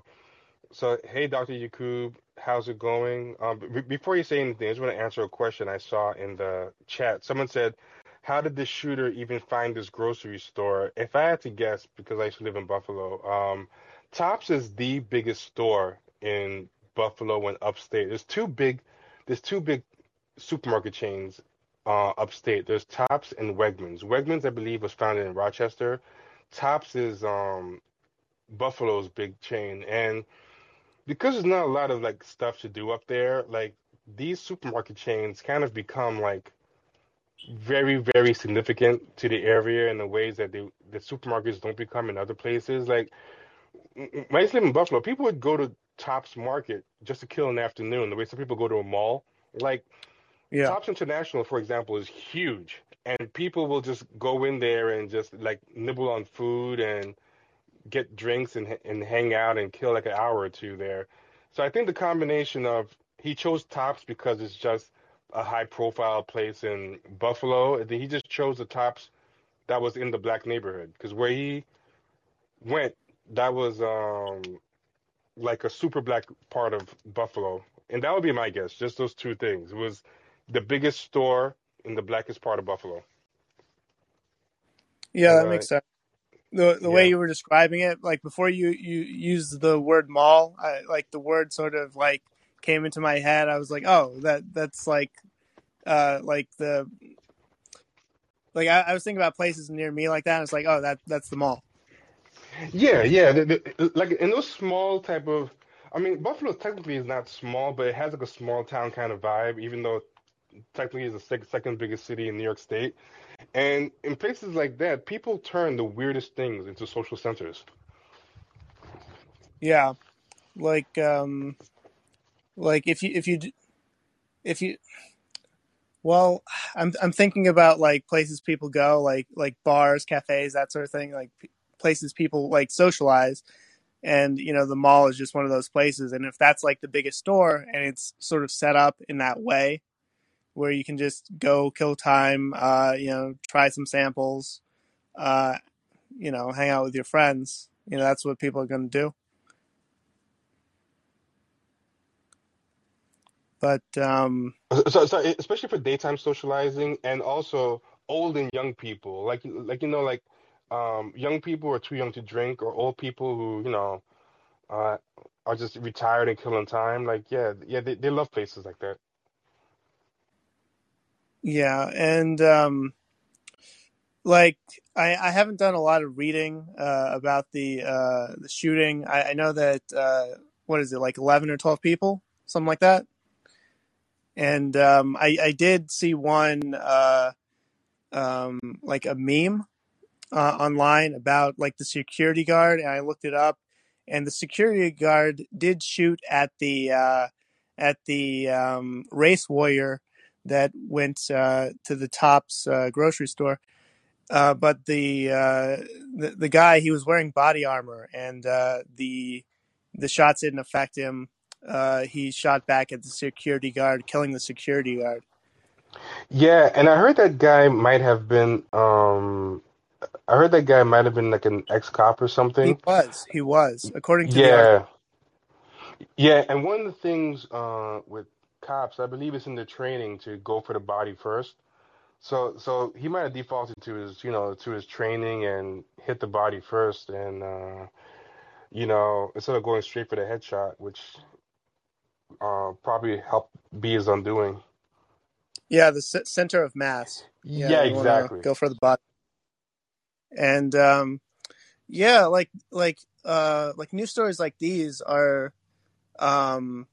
So, hey, Dr. Yakub, how's it going? Um, b before you say anything, I just want to answer a question I saw in the chat. Someone said, How did the shooter even find this grocery store? If I had to guess, because I used to live in Buffalo, um, Tops is the biggest store in Buffalo and upstate. There's two big, there's two big supermarket chains uh, upstate. There's Tops and Wegmans. Wegmans, I believe, was founded in Rochester. Tops is um, Buffalo's big chain, and because there's not a lot of like stuff to do up there, like these supermarket chains kind of become like very, very significant to the area in the ways that they, the supermarkets don't become in other places. Like when I live in Buffalo, people would go to Tops Market just to kill an afternoon, the way some people go to a mall. Like Yeah. Tops International, for example, is huge, and people will just go in there and just like nibble on food and get drinks and and hang out and kill like an hour or two there. So I think the combination of he chose Tops because it's just a high profile place in Buffalo. He just chose the Tops that was in the black neighborhood because where he went, that was um like a super black part of Buffalo, and that would be my guess. Just those two things. It was the biggest store in the blackest part of Buffalo, Yeah, and that uh makes sense. The the way yeah, you were describing it, like before you you used the word mall, I, like the word sort of like came into my head. I was like, oh, that that's like, uh, like the, like I, I was thinking about places near me like that. And it's like, oh, that that's the mall. Yeah, yeah. The, the, like in those small type of, I mean, Buffalo technically is not small, but it has like a small town kind of vibe, even though technically is the sec- second biggest city in New York State. And in places like that, people turn the weirdest things into social centers. Yeah, like um, like if you if you if you well, I'm I'm thinking about like places people go, like like bars, cafes, that sort of thing, like places people like socialize. And you know, the mall is just one of those places. And if that's like the biggest store and it's sort of set up in that way, where you can just go kill time, uh, you know, try some samples, uh, you know, hang out with your friends, you know, that's what people are going to do. But um, So, so especially for daytime socializing and also old and young people, like like you know, like um, young people who are too young to drink, or old people who you know uh, are just retired and killing time. Like yeah, yeah, they, they love places like that. Yeah, and um, like I, I haven't done a lot of reading uh, about the uh, the shooting. I, I know that uh, what is it like eleven or twelve people, something like that. And um, I, I did see one uh, um, like a meme uh, online about like the security guard, and I looked it up, and the security guard did shoot at the uh, at the um, race warrior that went uh, to the Tops uh, grocery store. Uh, but the, uh, the the guy he was wearing body armor, and uh, the the shots didn't affect him. Uh, he shot back at the security guard, killing the security guard. Yeah, and I heard that guy might have been um, I heard that guy might have been like an ex-cop or something. He was, he was, according to the. Yeah, yeah, and one of the things uh, with cops, I believe it's in the training to go for the body first. So, so he might have defaulted to his, you know, to his training and hit the body first, and uh, you know, instead of going straight for the headshot, which uh, probably helped be his undoing. Yeah, the c- center of mass. Yeah, Yeah, you want to exactly. go for the body, and um, yeah, like like uh, like news stories like these are, um,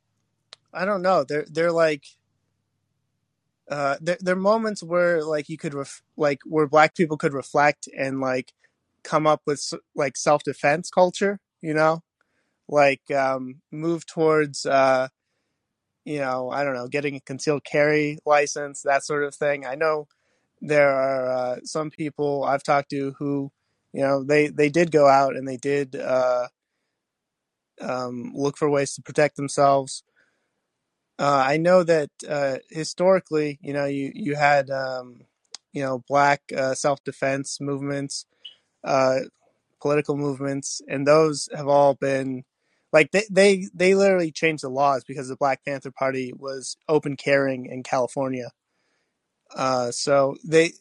I don't know, they're they're like uh, they're, they're moments where like you could ref- like where black people could reflect and like come up with like self defense culture, you know, like um, move towards uh, you know I don't know getting a concealed carry license that sort of thing. I know there are uh, some people I've talked to who you know they they did go out and they did uh, um, look for ways to protect themselves. Uh, I know that uh, historically, you know, you you had um, you know black uh, self defense movements, uh, political movements, and those have all been like they they they literally changed the laws because the Black Panther Party was open carrying in California. Uh, so they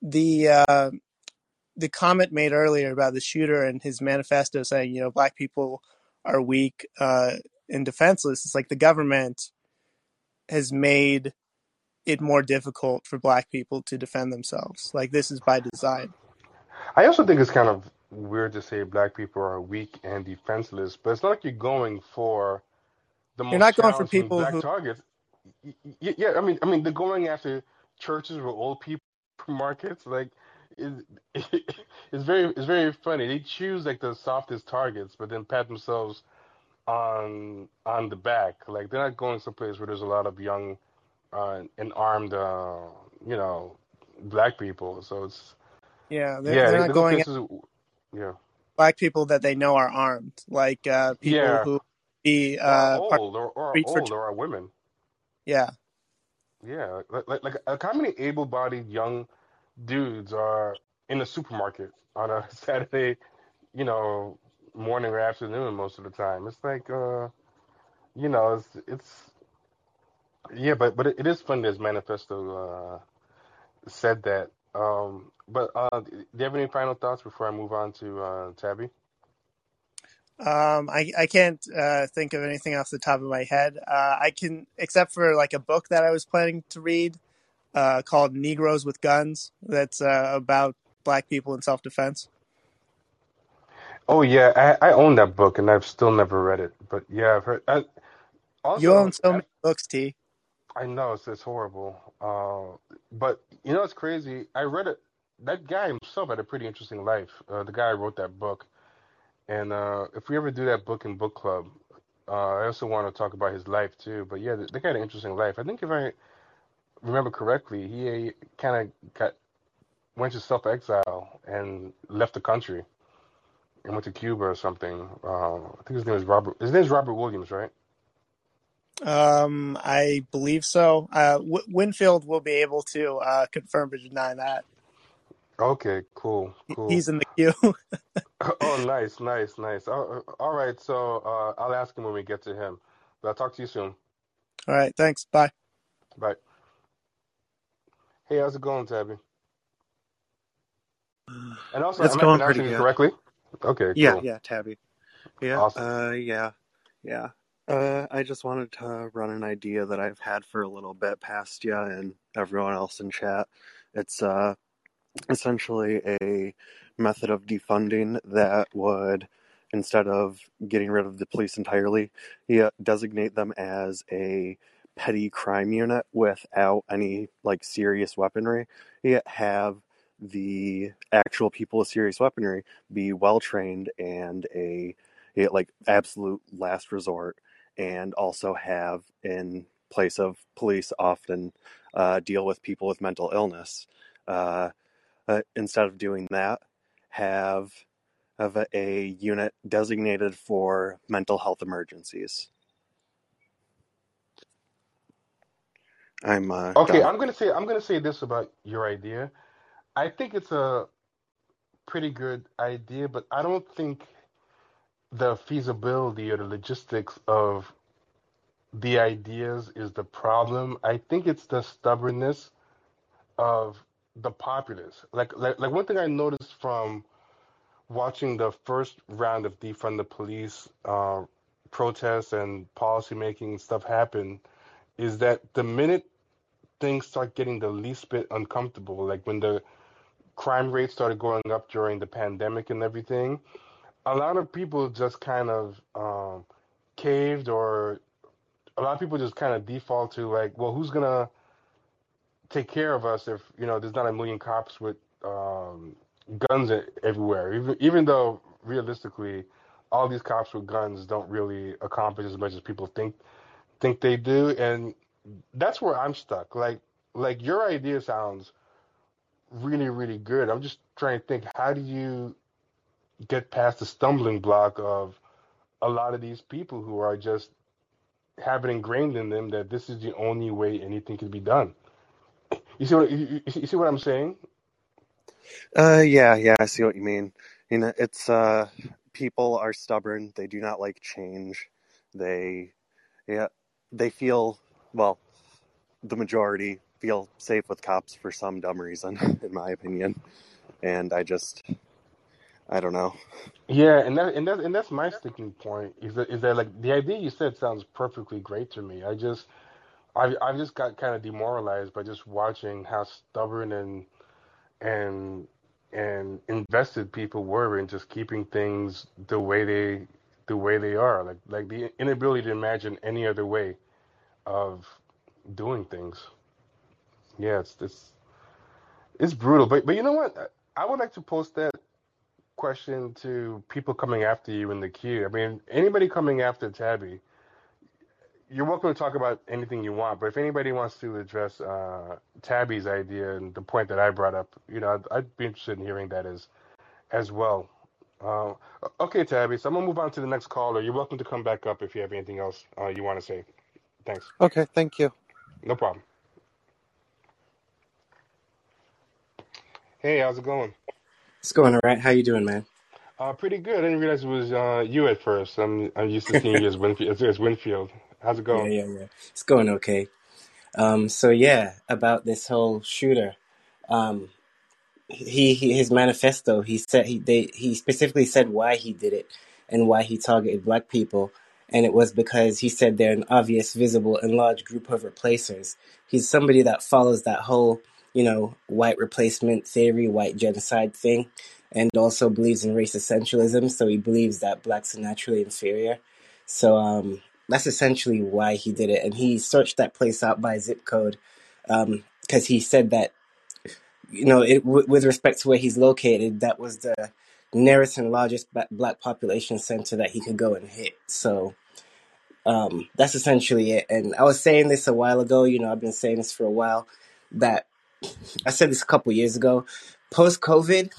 the uh, the comment made earlier about the shooter and his manifesto saying you know black people are weak uh, and defenseless. It's like the government has made it more difficult for black people to defend themselves. Like this is by design. I also think it's kind of weird to say black people are weak and defenseless, but it's not like you're going for the You're not going for people black who targets. Yeah, I mean, I mean, they're going after churches with old people markets. Like, it, it's very, it's very funny. They choose like the softest targets, but then pat themselves on on the back. Like, they're not going someplace where there's a lot of young uh, and armed, uh, you know, black people. So it's yeah they're yeah, they're not going at places. Yeah. black people that they know are armed, like uh, people Yeah, who be uh, old, or, or of are for old, or are women. yeah Yeah, like like, like how many able-bodied young dudes are in the supermarket on a Saturday, you know, morning or afternoon most of the time? It's like, uh, you know, it's it's yeah, but but it, it is funny as Manifesto uh, said that. Um, but uh, do you have any final thoughts before I move on to uh, Tabby? Um, I I can't uh, think of anything off the top of my head. Uh, I can, except for like a book that I was planning to read uh, called "Negroes with Guns." That's uh, about black people in self defense. Oh yeah, I, I own that book and I've still never read it. But yeah, I've heard. I, You also, own so I, many books, T. I know it's it's horrible. Uh, but you know it's crazy. I read it. That guy himself had a pretty interesting life. Uh, the guy who wrote that book. And uh, if we ever do that book in book club, uh, I also want to talk about his life too. But yeah, the, the guy had an interesting life. I think if I remember correctly, he kind of got went to self exile and left the country and went to Cuba or something. Uh, I think his name is Robert. His name is Robert Williams, right? Um, I believe so. Uh, w- Winfield will be able to uh, confirm or deny that. Okay, cool, cool. He's in the queue. Oh, nice, nice, nice. Uh, all right, so uh, I'll ask him when we get to him. But I'll talk to you soon. All right, thanks. Bye. Bye. Hey, how's it going, Tabby? And also, It's am I pronouncing pretty it good. correctly? Okay, Yeah, cool. yeah, Tabby. Yeah, Awesome. uh, yeah, yeah. Uh, I just wanted to run an idea that I've had for a little bit past you and everyone else in chat. It's uh, essentially a method of defunding that would, instead of getting rid of the police entirely, yeah, designate them as a petty crime unit without any like serious weaponry. Yet have the actual people with serious weaponry be well trained and a, a like absolute last resort, and also have in place of police often uh, deal with people with mental illness. Uh, uh, instead of doing that, have have a, a unit designated for mental health emergencies. I'm uh, Okay, done. I'm gonna say I'm gonna say this about your idea. I think it's a pretty good idea, but I don't think the feasibility or the logistics of the ideas is the problem. I think it's the stubbornness of the populace. Like like like one thing I noticed from watching the first round of defund the police uh, protests and policy making stuff happen is that the minute things start getting the least bit uncomfortable, like when the crime rates started going up during the pandemic and everything, a lot of people just kind of um, caved, or a lot of people just kind of default to like, well, who's gonna take care of us if you know there's not a million cops with um, guns everywhere? Even even though realistically, all these cops with guns don't really accomplish as much as people think think they do, and that's where I'm stuck. Like like your idea sounds really really good. I'm just trying to think how do you get past the stumbling block of a lot of these people who are just have it ingrained in them that this is the only way anything can be done. You see what you, you see what I'm saying? Uh, yeah, yeah, I see what you mean. You know, it's uh, people are stubborn. They do not like change. They, yeah, they feel well. The majority feel safe with cops for some dumb reason, in my opinion. And I just, I don't know. Yeah, and that and that and that's my sticking point. Is that is that like the idea you said sounds perfectly great to me. I just I I've just got kind of demoralized by just watching how stubborn and and and invested people were in just keeping things the way they the way they are. Like like the inability to imagine any other way of doing things. Yeah, it's it's it's brutal. But but you know what? I would like to post that question to people coming after you in the queue. I mean, anybody coming after Tabby, you're welcome to talk about anything you want. But if anybody wants to address uh, Tabby's idea and the point that I brought up, you know, I'd, I'd be interested in hearing that as as well. Uh, okay, Tabby. So I'm gonna move on to the next caller. You're welcome to come back up if you have anything else uh, you want to say. Thanks. Okay, thank you. No problem. Hey, how's it going? It's going all right. How you doing, man? Uh, pretty good. I didn't realize it was uh, you at first. I'm I'm used to seeing you as Winfield. As, as Winfield. How's it Yeah, going? yeah, yeah. It's going okay. Um, so yeah, about this whole shooter. Um, he, he his manifesto. He said he they he specifically said why he did it, and why he targeted black people. And it was because he said they're an obvious, visible, and large group of replacers. He's somebody that follows that whole, you know, white replacement theory, white genocide thing, and also believes in race essentialism. So he believes that blacks are naturally inferior. So um, that's essentially why he did it. And he searched that place out by zip code because um, he said that you know, it, w- with respect to where he's located, that was the nearest and largest black population center that he could go and hit. So um, that's essentially it. And I was saying this a while ago. You know, I've been saying this for a while. That I said this a couple years ago. Post COVID,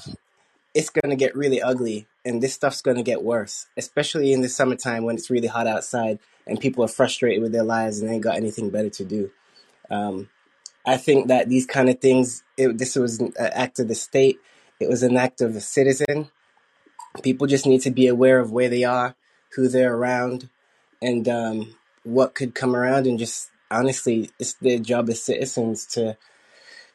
it's gonna get really ugly, and this stuff's gonna get worse, especially in the summertime when it's really hot outside and people are frustrated with their lives and they ain't got anything better to do. Um, I think that these kind of things, it, this was an act of the state. It was an act of a citizen. People just need to be aware of where they are, who they're around, and um, what could come around. And just honestly, it's their job as citizens to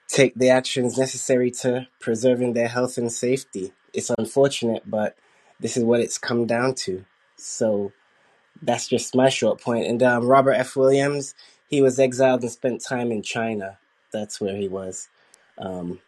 take the actions necessary to preserving their health and safety. It's unfortunate, but this is what it's come down to. So that's just my short point. And um, Robert F. Williams, he was exiled and spent time in China. That's where he was. Um,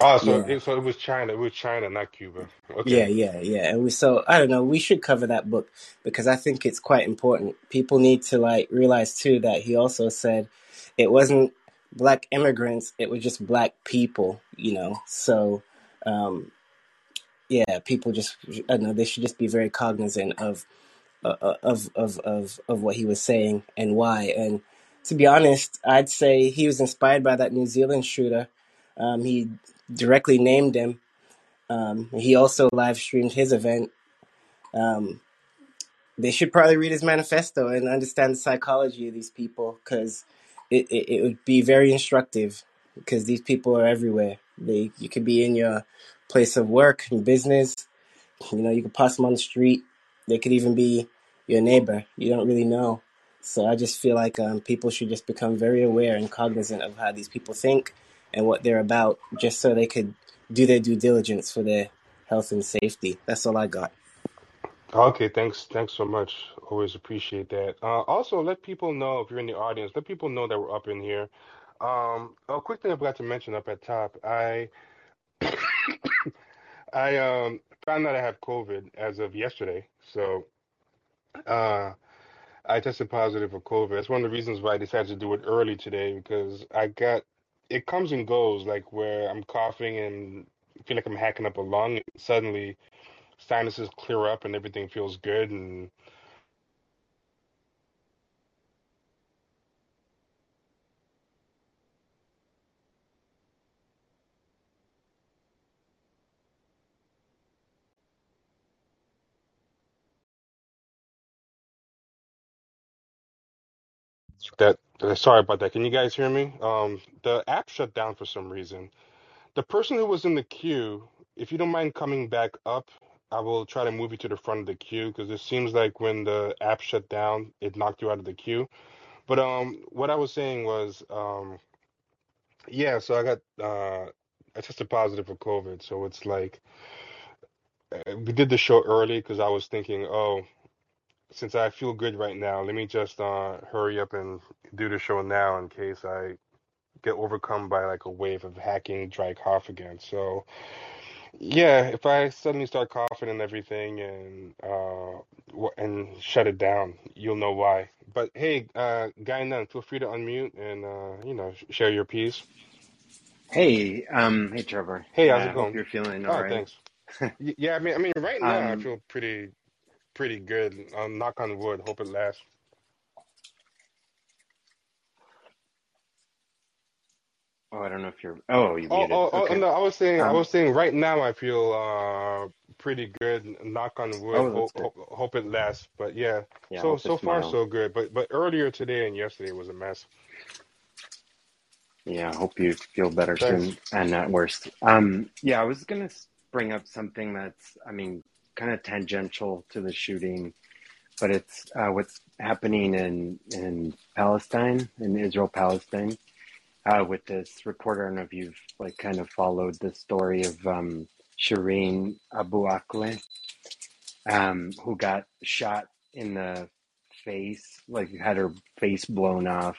Oh, so yeah, it, so it was China. It was China, not Cuba. Okay. yeah, yeah, yeah. And we so I don't know. We should cover that book because I think it's quite important. People need to like realize too that he also said it wasn't black immigrants; it was just black people. You know, so um, yeah, people just I know. They should just be very cognizant of uh, uh, of of of of what he was saying and why. And to be honest, I'd say he was inspired by that New Zealand shooter. Um, he directly named him. Um, he also live streamed his event. Um, they should probably read his manifesto and understand the psychology of these people because it, it, it would be very instructive because these people are everywhere. They you could be in your place of work and business. You know, you could pass them on the street. They could even be your neighbor. You don't really know. So I just feel like um, people should just become very aware and cognizant of how these people think and what they're about, just so they could do their due diligence for their health and safety. That's all I got. Okay, thanks. Thanks so much. Always appreciate that. Uh, also, let people know if you're in the audience, let people know that we're up in here. Um, a quick thing I forgot to mention up at top. I I um found out I have COVID as of yesterday. So uh I tested positive for COVID. That's one of the reasons why I decided to do it early today because I got it comes and goes, like where I'm coughing and feel like I'm hacking up a lung. Suddenly sinuses clear up and everything feels good and that uh, sorry about that. Can you guys hear me? Um the app shut down for some reason. The person who was in the queue, if you don't mind coming back up, I will try to move you to the front of the queue because it seems like when the app shut down, it knocked you out of the queue. But um, what I was saying was, um, yeah, so I got uh, I tested positive for COVID, so it's like uh, we did the show early because I was thinking, oh, since I feel good right now, let me just uh hurry up and do the show now in case I get overcome by like a wave of hacking dry cough again. So. Yeah, if I suddenly start coughing and everything and uh and shut it down, you'll know why. But hey, uh Guy Nunn, feel free to unmute and uh you know sh- share your piece. Hey, um, hey Trevor. Hey, how's I it hope going? you're feeling all Oh, right. thanks. Y yeah, I mean, I mean, right now I Um, feel pretty pretty good. Um, knock on wood, hope it lasts. Oh, I don't know if you're. Oh, you Oh, muted. oh, oh, Okay. no, I was saying, I Um, was saying, right now I feel uh pretty good. Knock on wood, oh, hope hope, hope it lasts. But yeah, Yeah, so so far so good. But but earlier today and yesterday was a mess. Yeah, I hope you feel better Thanks. soon and not worse. Um, yeah, I was gonna bring up something that's, I mean, kind of tangential to the shooting, but it's uh, what's happening in in Palestine, in Israel, Palestine, uh, with this reporter. I don't know if you've like kind of followed the story of um, Shireen Abu Akleh. um, who got shot in the face, like had her face blown off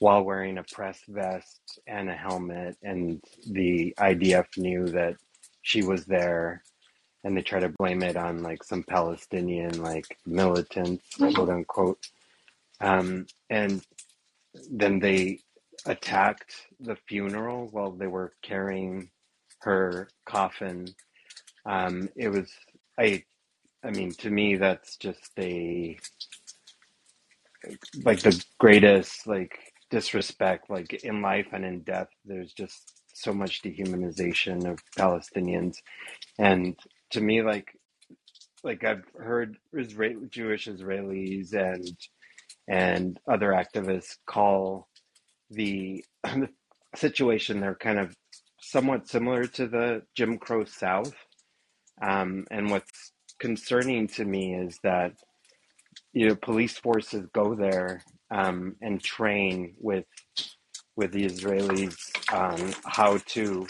while wearing a press vest and a helmet, and the IDF knew that she was there, and they try to blame it on like some Palestinian like militants, quote unquote. Um, and then they attacked the funeral while they were carrying her coffin. Um, it was I I mean to me that's just a like the greatest like disrespect like in life and in death there's just so much dehumanization of Palestinians and to me like like I've heard Israel, Jewish Israelis and and other activists call the, situation there kind of somewhat similar to the Jim Crow South. Um, and what's concerning to me is that you know police forces go there um, and train with with the Israelis on how to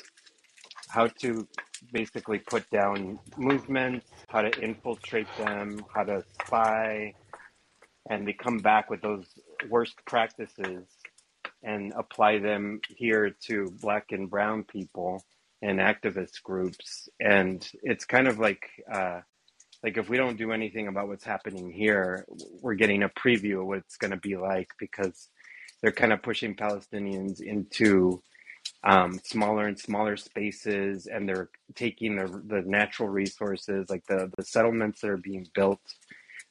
how to basically put down movements, how to infiltrate them, how to spy, and they come back with those worst practices and apply them here to black and brown people and activist groups. And it's kind of like uh, like if we don't do anything about what's happening here, we're getting a preview of what it's going to be like because they're kind of pushing Palestinians into um, smaller and smaller spaces, and they're taking the the natural resources, like the the settlements that are being built.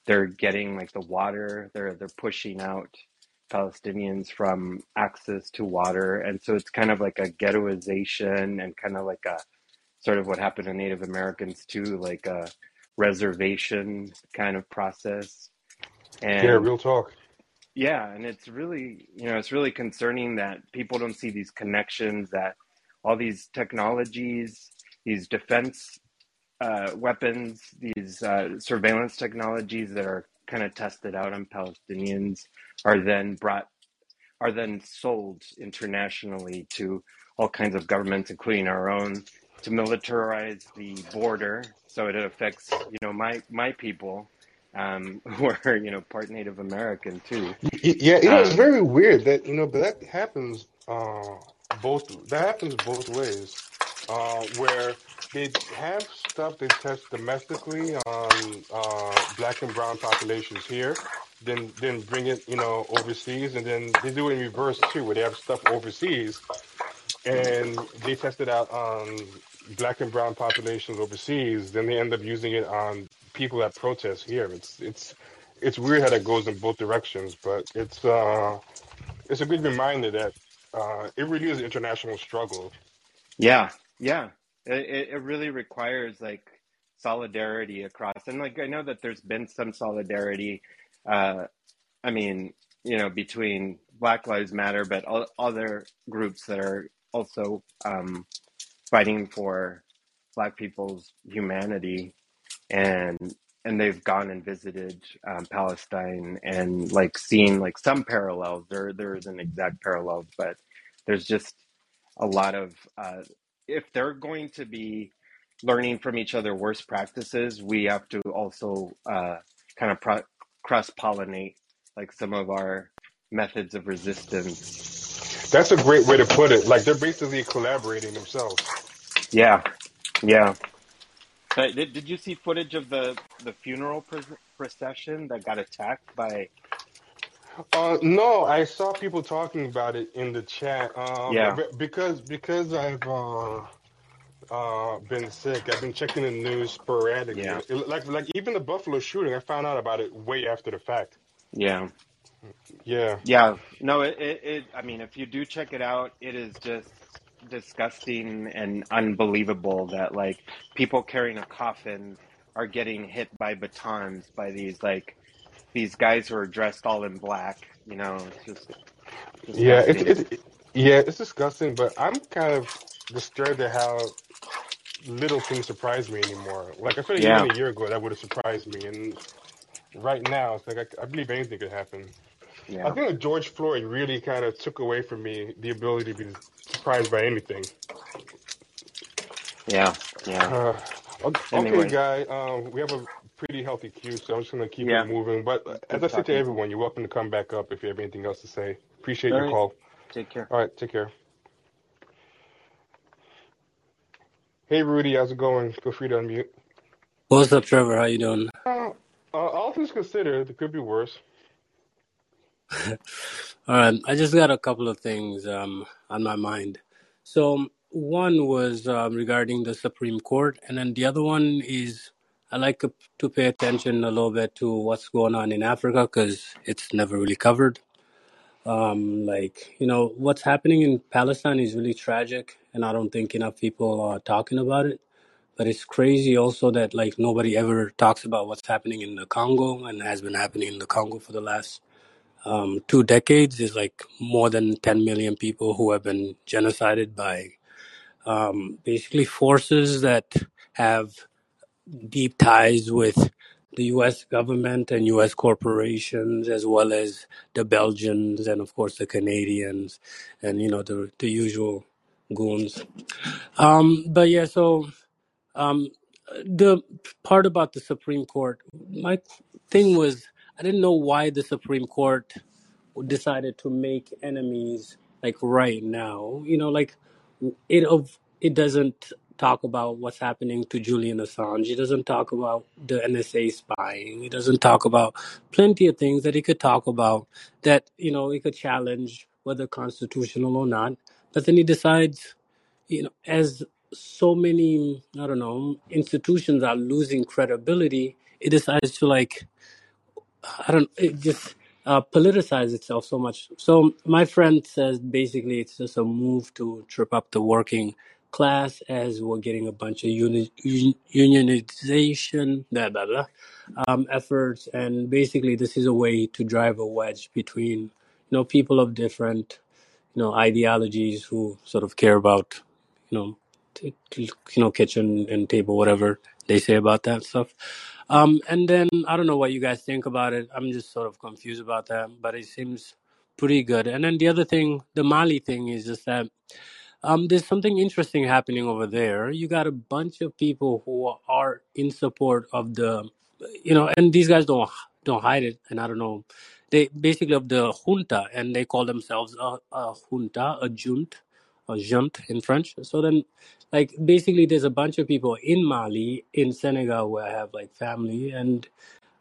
They're getting like the water. They're they're pushing out Palestinians from access to water, and so it's kind of like a ghettoization and kind of like a sort of what happened to Native Americans too, like a reservation kind of process. Yeah, real talk. yeah, and it's really, you know, it's really concerning that people don't see these connections that all these technologies, these defense uh, weapons, these uh, surveillance technologies that are kind of tested out on Palestinians are then brought, are then sold internationally to all kinds of governments, including our own, to militarize the border. So it affects, you know, my my people um, who are, you know, part Native American too. Yeah, you know, it's Um, very weird that, you know, but that happens uh both that happens both ways. Uh where they have stuff they test domestically on uh black and brown populations here, then then bring it, you know, overseas and then they do it in reverse too, where they have stuff overseas and they test it out on black and brown populations overseas, then they end up using it on people that protest here. It's it's it's weird how that goes in both directions, but it's uh it's a good reminder that uh it really is an international struggle. Yeah, yeah. It, it really requires like solidarity across, and like I know that there's been some solidarity. Uh, I mean, you know, between Black Lives Matter, but o- other groups that are also um, fighting for Black people's humanity, and and they've gone and visited um, Palestine and like seen like some parallels. There there isn't exact parallels, but there's just a lot of uh, if they're going to be learning from each other worst practices, we have to also uh, kind of pro- cross pollinate like some of our methods of resistance. That's a great way to put it. Like they're basically collaborating themselves. Yeah, yeah. Uh, did, did you see footage of the the funeral pr- procession that got attacked by? Uh, no, I saw people talking about it in the chat. Um, Yeah, because because I've uh, uh, been sick, I've been checking the news sporadically. yeah, It- like like even the Buffalo shooting, I found out about it way after the fact. yeah. Yeah, Yeah, no, it, it, it, I mean, if you do check it out, it is just disgusting and unbelievable that like people carrying a coffin are getting hit by batons by these like these guys who are dressed all in black. You know, it's just yeah, it's disgusting. it's yeah, it's disgusting. But I'm kind of disturbed at how little things surprise me anymore. Like I feel like Yeah, even a year ago that would have surprised me, and right now it's like I, I believe anything could happen. I think that George Floyd really kind of took away from me the ability to be surprised by anything. yeah, yeah. Uh, okay, Anyway, guy, um, we have a pretty healthy cue, so I'm just gonna keep Yeah. it moving. But Good as I said to talking to you. everyone, you're welcome to come back up if you have anything else to say. Appreciate All your right. call. Take care. All right, take care. Hey Rudy, how's it going? Feel free to unmute. What's up, Trevor? How you doing? Uh, uh, all things considered, it could be worse. All right, I just got a couple of things um, on my mind. So one was um, regarding the Supreme Court, and then the other one is I like to pay attention a little bit to what's going on in Africa because it's never really covered. Um, like you know, what's happening in Palestine is really tragic, and I don't think enough people are talking about it. But it's crazy also that like nobody ever talks about what's happening in the Congo and has been happening in the Congo for the last um, two decades There's like more than 10 million people who have been genocided by um, basically forces that have deep ties with the US government and US corporations, as well as the Belgians and, of course, the Canadians and, you know, the, the usual goons. Um, but yeah, so um, the part about the Supreme Court, my thing was I didn't know why the Supreme Court decided to make enemies like right now. You know, like it of it doesn't talk about what's happening to Julian Assange. He doesn't talk about the NSA spying. He doesn't talk about plenty of things that he could talk about that you know he could challenge whether constitutional or not. But then he decides, you know, as so many I don't know institutions are losing credibility, it decides to like I don't. It just uh, politicize itself so much. So my friend says basically it's just a move to trip up the working class as we're getting a bunch of uni- un- unionization, blah blah blah, um, efforts, and basically this is a way to drive a wedge between you know people of different you know ideologies who sort of care about you know t- t- you know kitchen and table whatever they say about that stuff. Um and then i don't know what you guys think about it. I'm just sort of confused about that but it seems pretty good. And then the other thing the mali thing is just that um, there's something interesting happening over there. You got a bunch of people who are in support of the, you know, and these guys don't don't hide it. And I don't know, they basically of the junta, and they call themselves a, a junta, a junt, a junt in French. So then, like basically, there's a bunch of people in Mali, in Senegal, where I have like family, and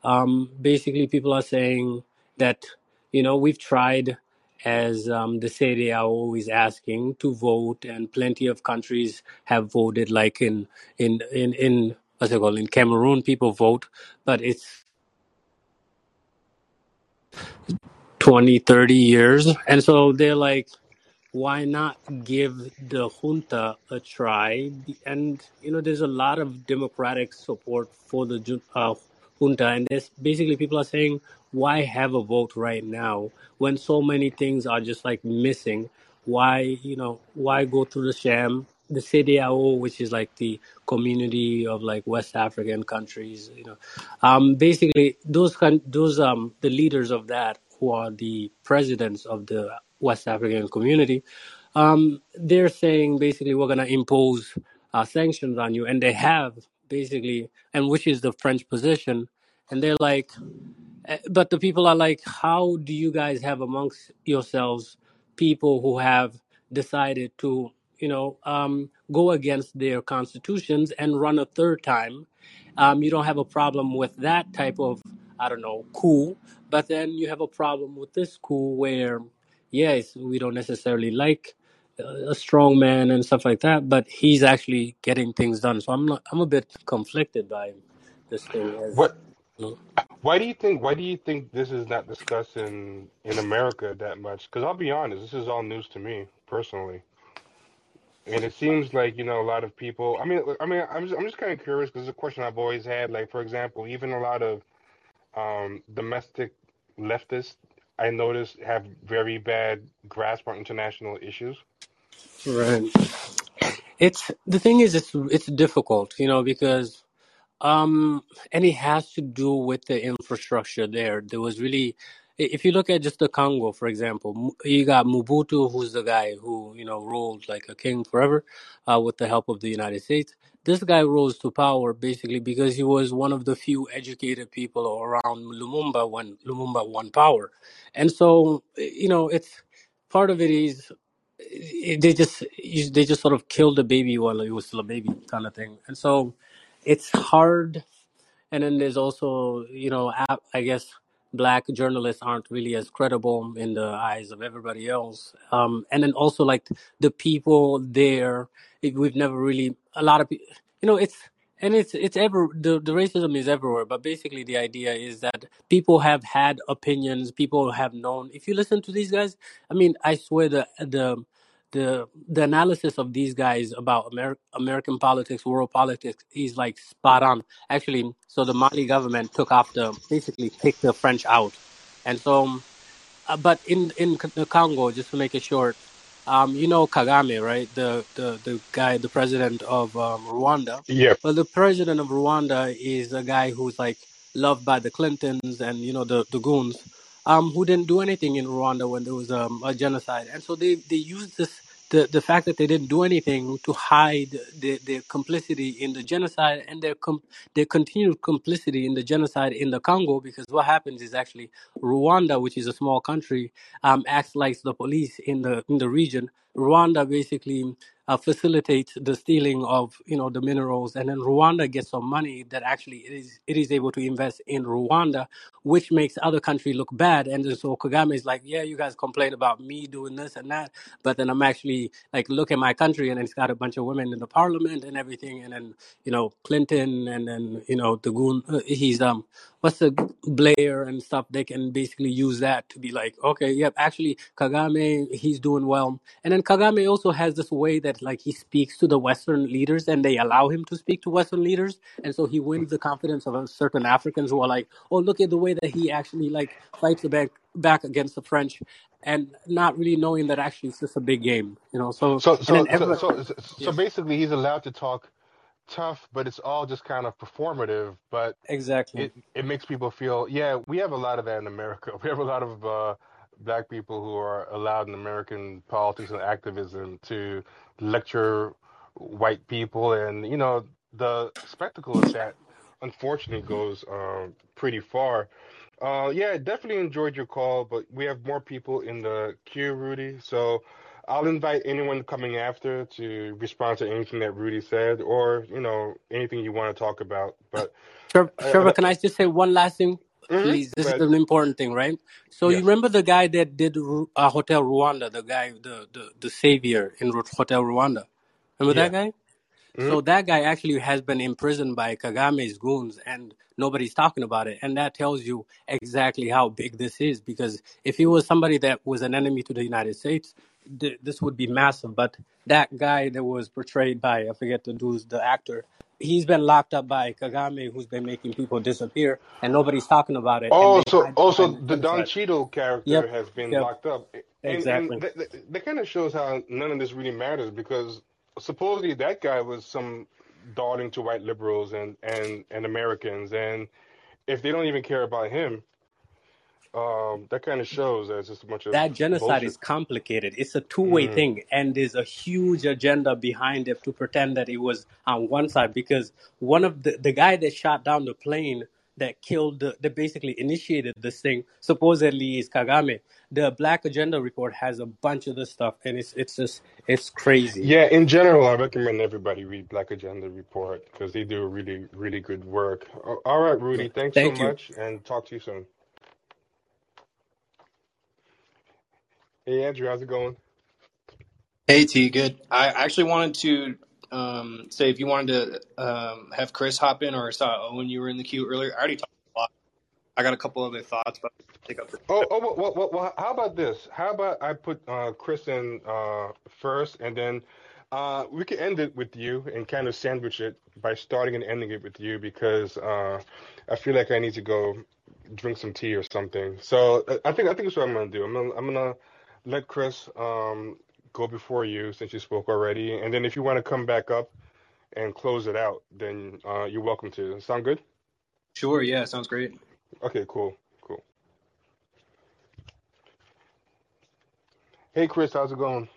um, basically people are saying that you know we've tried as um, the Serie are always asking to vote, and plenty of countries have voted. Like in in in in what's it called in Cameroon, people vote, but it's 20, 30 years, and so they're like, why not give the junta a try? And you know, there's a lot of democratic support for the uh, junta, and there's basically people are saying, why have a vote right now when so many things are just like missing? Why you know why go through the sham? The CEDEAO, which is like the community of like West African countries, you know, um, basically those con- those um the leaders of that who are the presidents of the West African community, um, they're saying basically we're gonna impose uh, sanctions on you, and they have basically, and which is the French position, and they're like, uh, But the people are like, how do you guys have amongst yourselves people who have decided to, you know, um, go against their constitutions and run a third time? Um, you don't have a problem with that type of, I don't know, coup, but then you have a problem with this coup where, yes, we don't necessarily like uh, a strong man and stuff like that, but he's actually getting things done. So I'm not, I'm a bit conflicted by this thing. What? Why do you think? Why do you think this is not discussed in in America that much? Because I'll be honest, this is all news to me personally, and it seems like you know a lot of people. I mean, I mean, I'm just, I'm just kind of curious because it's a question I've always had. Like, for example, even a lot of um, domestic leftists I notice have very bad grasp on international issues. Right. It's the thing is it's it's difficult, you know, because um and it has to do with the infrastructure there. There was really if you look at just the Congo, for example, you got Mobutu, who's the guy who, you know, ruled like a king forever, uh, with the help of the United States. this guy rose to power basically because he was one of the few educated people around Lumumba when Lumumba won power, and so you know it's part of it is they just they just sort of killed the baby while he was still a baby kind of thing, and so it's hard and then there's also, you know, I guess black journalists aren't really as credible in the eyes of everybody else. Um, and then also like the people there, it- we've never really a lot of people, you know, it's and it's it's ever the, the racism is everywhere. But basically, the idea is that people have had opinions. People have known. If you listen to these guys, I mean, I swear the the the the analysis of these guys about Amer- American politics, world politics, is like spot on. Actually, so the Mali government took off the basically kicked the French out, and so uh, but in in the Congo, just to make it short, um, you know Kagame, right? The the the guy, the president of um, Rwanda. Yeah. Well, the president of Rwanda is a guy who's like loved by the Clintons and you know the the goons, um, who didn't do anything in Rwanda when there was um, a genocide, and so they they used this. The, the fact that they didn't do anything to hide their, their complicity in the genocide and their com- their continued complicity in the genocide in the Congo because what happens is actually Rwanda, which is a small country, um, acts like the police in the in the region. Rwanda basically uh, facilitates the stealing of you know the minerals, and then Rwanda gets some money that actually it is it is able to invest in Rwanda, which makes other countries look bad. And then so Kagame is like, yeah, you guys complain about me doing this and that, but then I'm actually like, look at my country, and it's got a bunch of women in the parliament and everything, and then you know Clinton, and then you know the goon, uh, he's um what's the Blair and stuff, they can basically use that to be like, okay, yep, actually Kagame, he's doing well. And then Kagame also has this way that like he speaks to the Western leaders and they allow him to speak to Western leaders. And so he wins the confidence of certain Africans who are like, oh, look at the way that he actually like fights the back, back against the French and not really knowing that actually it's just a big game, you know? So, So and then so so so so basically, he's allowed to talk tough, but it's all just kind of performative. But exactly. it it makes people feel yeah we have a lot of that in america we have a lot of uh black people who are allowed in american politics and activism to lecture white people and you know the spectacle of that unfortunately goes um pretty far uh yeah definitely enjoyed your call but we have more people in the queue rudy so I'll invite anyone coming after to respond to anything that Rudy said, or you know anything you want to talk about. But Trevor, uh, can I just say one last thing, hmm please? This is an important thing, right? So you remember the guy that did uh, Hotel Rwanda, the guy, the, the, the savior in Hotel Rwanda. Remember that guy? Hmm So that guy actually has been imprisoned by Kagame's goons, and nobody's talking about it. And that tells you exactly how big this is. Because if he was somebody that was an enemy to the United States, th- this would be massive. But that guy that was portrayed by I forget the dude's the actor, he's been locked up by Kagame, who's been making people disappear, and nobody's talking about it. And they Also, hide also behind the Don genocide. Cheadle character Yep, has been yep, locked up, and and exactly. that, that, that kind of shows how none of this really matters because supposedly that guy was some darling to white liberals and and and Americans, and if they don't even care about him, um, that kind of shows that it's just a bunch of that genocide bullshit. is complicated. It's a two-way Mm. thing, and there's a huge agenda behind it to pretend that it was on one side. Because one of the the guy that shot down the plane that killed, the, that basically initiated this thing, supposedly is Kagame. The Black Agenda report has a bunch of this stuff, and it's it's just it's crazy. Yeah, in general, I recommend everybody read Black Agenda Report because they do really, really good work. All right, Rudy, thanks so you. much, and talk to you soon. Hey, Andrew, how's it going? Hey T, good. I actually wanted to um, say if you wanted to um, have Chris hop in or I saw Owen you were in the queue earlier. I already talked a lot. I got a couple other thoughts, but I'll take up the Oh, oh, well, well, well, how about this? How about I put uh, Chris in uh, first, and then uh, we can end it with you and kind of sandwich it by starting and ending it with you because uh, I feel like I need to go drink some tea or something. So uh, I think I think that's what I'm gonna do. I'm gonna I'm gonna let Chris um, go before you since you spoke already, and then if you want to come back up and close it out, then uh, you're welcome to. Sound good? Sure, yeah, sounds great. Okay, cool, cool. Hey, Chris, how's it going?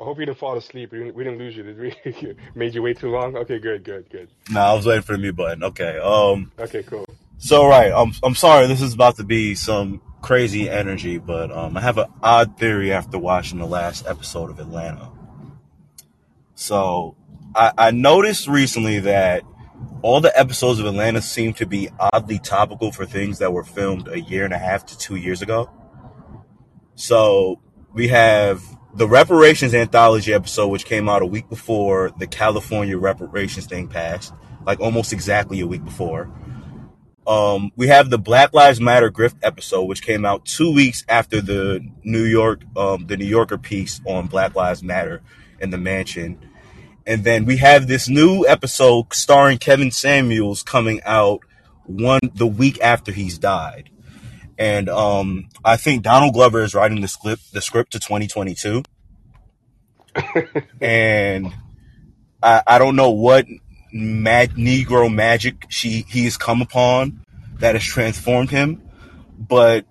I hope you didn't fall asleep. We didn't, we didn't lose you, did we? Made you wait too long? Okay, good, good, good. Nah, I was waiting for the mute button. Okay. Um. Okay, cool. So right, I'm I'm sorry. This is about to be some crazy energy, but um, I have an odd theory after watching the last episode of Atlanta. So I, I noticed recently that all the episodes of Atlanta seem to be oddly topical for things that were filmed a year and a half to two years ago. So we have the reparations anthology episode, which came out a week before the California reparations thing passed, like almost exactly a week before. Um, we have the Black Lives Matter grift episode, which came out two weeks after the New York, um, the New Yorker piece on Black Lives Matter in the mansion. And then we have this new episode starring Kevin Samuels coming out one the week after he's died. And um, I think Donald Glover is writing the script the script to 2022. and I, I don't know what mag, Negro magic she he has come upon that has transformed him, but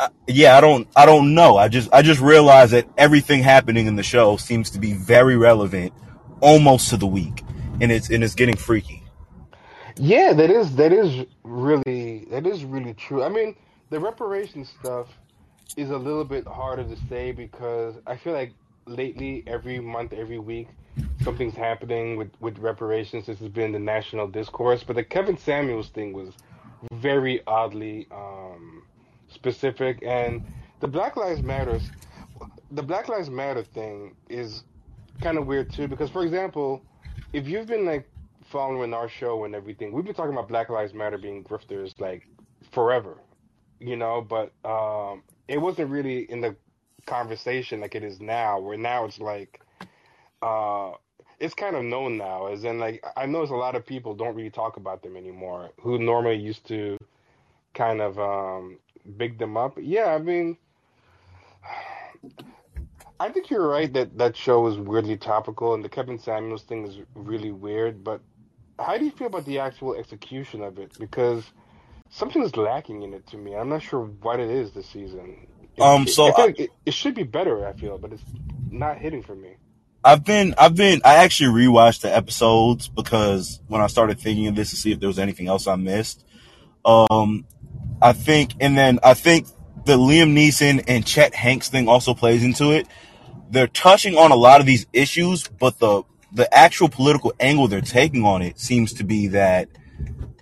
uh, yeah, I don't I don't know. I just I just realized that everything happening in the show seems to be very relevant, almost to the week, and it's and it's getting freaky. Yeah, that is that is really that is really true. I mean, the reparations stuff is a little bit harder to say because I feel like lately, every month, every week, something's happening with with reparations. This has been the national discourse, but the Kevin Samuels thing was very oddly um, specific, and the Black Lives Matters, the Black Lives Matter thing is kind of weird too because, for example, if you've been like following our show and everything, we've been talking about Black Lives Matter being grifters like forever, you know, but um, it wasn't really in the conversation like it is now, where now it's like uh it's kind of known now, as in like I notice a lot of people don't really talk about them anymore, who normally used to kind of um big them up. Yeah, I mean I think you're right that that show is weirdly topical and the Kevin Samuels thing is really weird, but how do you feel about the actual execution of it? Because something is lacking in it to me. I'm not sure what it is this season. It, Um, so I feel I, like it, it should be better, I feel, but it's not hitting for me. I've been I've been I actually rewatched the episodes because when I started thinking of this to see if there was anything else I missed. Um, I think, and then I think the Liam Neeson and Chet Hanks thing also plays into it. They're touching on a lot of these issues, but the the actual political angle they're taking on it seems to be that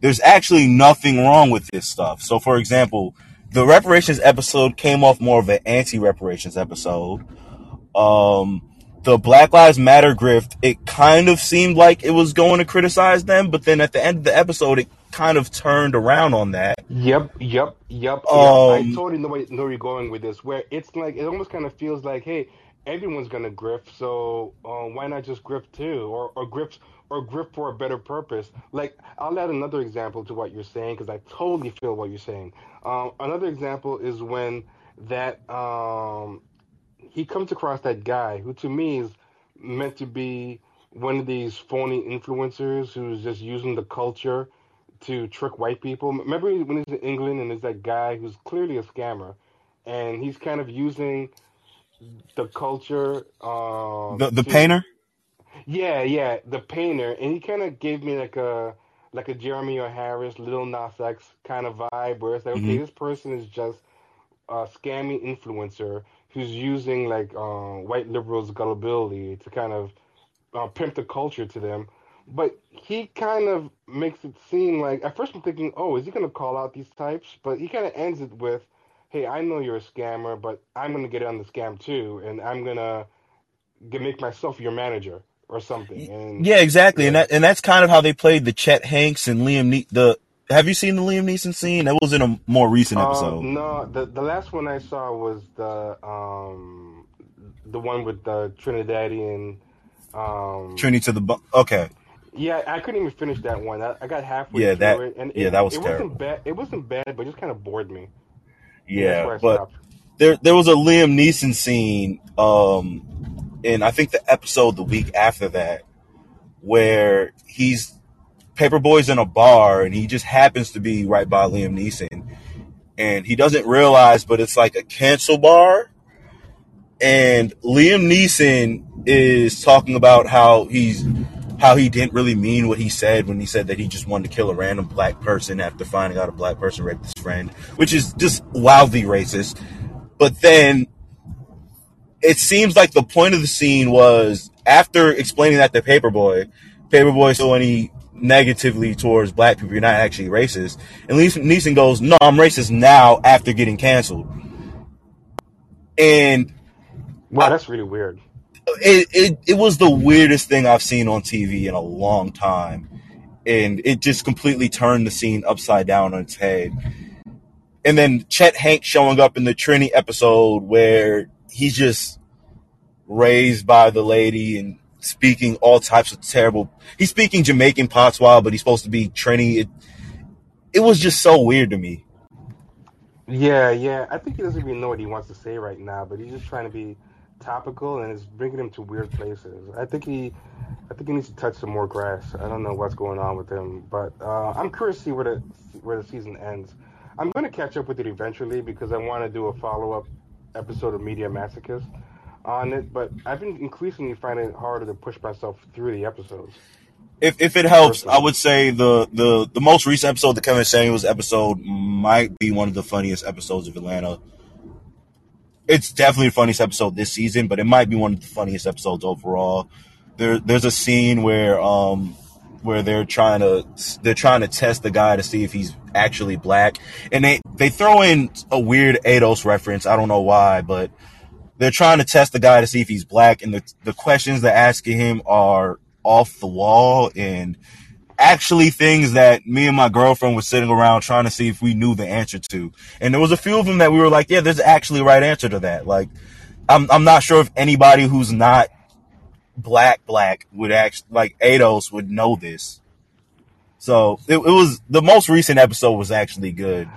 there's actually nothing wrong with this stuff. So, for example, the reparations episode came off more of an anti-reparations episode. Um, the Black Lives Matter grift, it kind of seemed like it was going to criticize them, but then at the end of the episode, it kind of turned around on that. Yep, yep, yep, yep. I Um, totally know where, know where you're going with this. Where it's like it almost kind of feels like, hey, everyone's gonna grift, so uh, why not just grift too, or or grift or grift for a better purpose? Like I'll add another example to what you're saying because I totally feel what you're saying. Um, another example is when that um, he comes across that guy who to me is meant to be one of these phony influencers who's just using the culture to trick white people. Remember when he's in England and there's that guy who's clearly a scammer, and he's kind of using the culture um the the to painter. yeah yeah the painter, and he kind of gave me like a like a Jeremy O. Harris, Lil Nas X kind of vibe, where it's like okay, hmm this person is just a scammy influencer who's using like uh, white liberals' gullibility to kind of uh, pimp the culture to them. But he kind of makes it seem like at first I'm thinking, oh, is he gonna call out these types? But he kind of ends it with, hey, I know you're a scammer, but I'm gonna get on the scam too, and I'm gonna make myself your manager or something. And Yeah, exactly, and that and that's kind of how they played the Chet Hanks and Liam ne- the. Have you seen the Liam Neeson scene? That was in a more recent episode. um, no, the the last one I saw was the um the one with the Trinidadian um Trinity to the bu- okay, Yeah, I couldn't even finish that one. I, I got halfway yeah, through that it, and yeah, it that was it wasn't terrible. bad. It wasn't bad, but it just kind of bored me, Yeah, but stopped. there there was a Liam Neeson scene, um, in I think the episode the week after that where he's Paper Boi's in a bar and he just happens to be right by Liam Neeson and he doesn't realize, but it's like a cancel bar and Liam Neeson is talking about how he's how he didn't really mean what he said when he said that he just wanted to kill a random black person after finding out a black person raped his friend, which is just wildly racist. But then it seems like the point of the scene was after explaining that to Paper Boi, Paperboy so any negatively towards black people, you're not actually racist. And Neeson goes, "No, I'm racist now after getting canceled." And wow, that's really weird. It, it it was the weirdest thing I've seen on TV in a long time, and it just completely turned the scene upside down on its head. And then Chet Hank showing up in the Trini episode where he's just raised by the lady and speaking all types of terrible. He's speaking Jamaican patois, but he's supposed to be Trini. It, it was just so weird to me. Yeah, yeah. I think he doesn't even know what he wants to say right now, but he's just trying to be topical and it's bringing him to weird places. I think he, I think he needs to touch some more grass. I don't know what's going on with him, but uh, I'm curious to see where the where the season ends. I'm going to catch up with it eventually because I want to do a follow up episode of Media Masochist on it, but I've been increasingly finding it harder to push myself through the episodes. If if it helps, I would say the the the most recent episode, the Kevin Samuels episode, might be one of the funniest episodes of Atlanta. It's definitely the funniest episode this season, but it might be one of the funniest episodes overall. There there's a scene where um where they're trying to they're trying to test the guy to see if he's actually black, and they they throw in a weird Eidos reference. I don't know why, but they're trying to test the guy to see if he's black, and the the questions they're asking him are off the wall and actually things that me and my girlfriend were sitting around trying to see if we knew the answer to. And there was a few of them that we were like, yeah, there's actually a right answer to that. Like, I'm I'm not sure if anybody who's not black black would actually like Eidos would know this. So it, it was the most recent episode was actually good.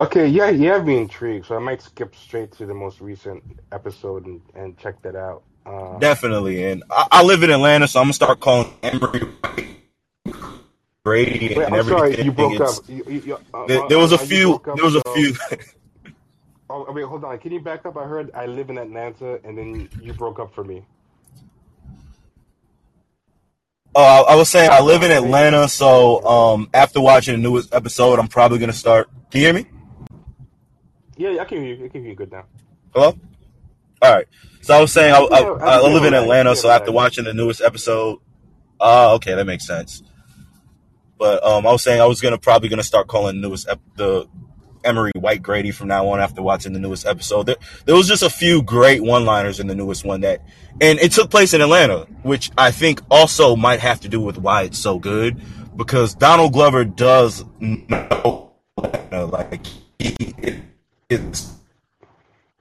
Okay, yeah, you have me intrigued, so I might skip straight to the most recent episode and, and check that out. Uh, Definitely, and I, I, live in Atlanta, so I'm gonna start calling Emery Brady and Wait, I'm everything. sorry, you broke up. You, you, uh, there, there, was a few. There was a few. oh, wait, hold on. Can you back up? I heard I live in Atlanta, and then you broke up for me. Oh, I, I was saying I live in Atlanta, so um, after watching the newest episode, I'm probably gonna start. Can you hear me? Yeah, I can hear you. I can hear you good now. Hello. All right. So I was saying I, I, I, I live in Atlanta, so after watching the newest episode, uh, okay, that makes sense. But um, I was saying I was gonna probably gonna start calling the newest ep- the Emery White Grady from now on after watching the newest episode. There, there was just a few great one-liners in the newest one that, and it took place in Atlanta, which I think also might have to do with why it's so good because Donald Glover does know Atlanta, like he is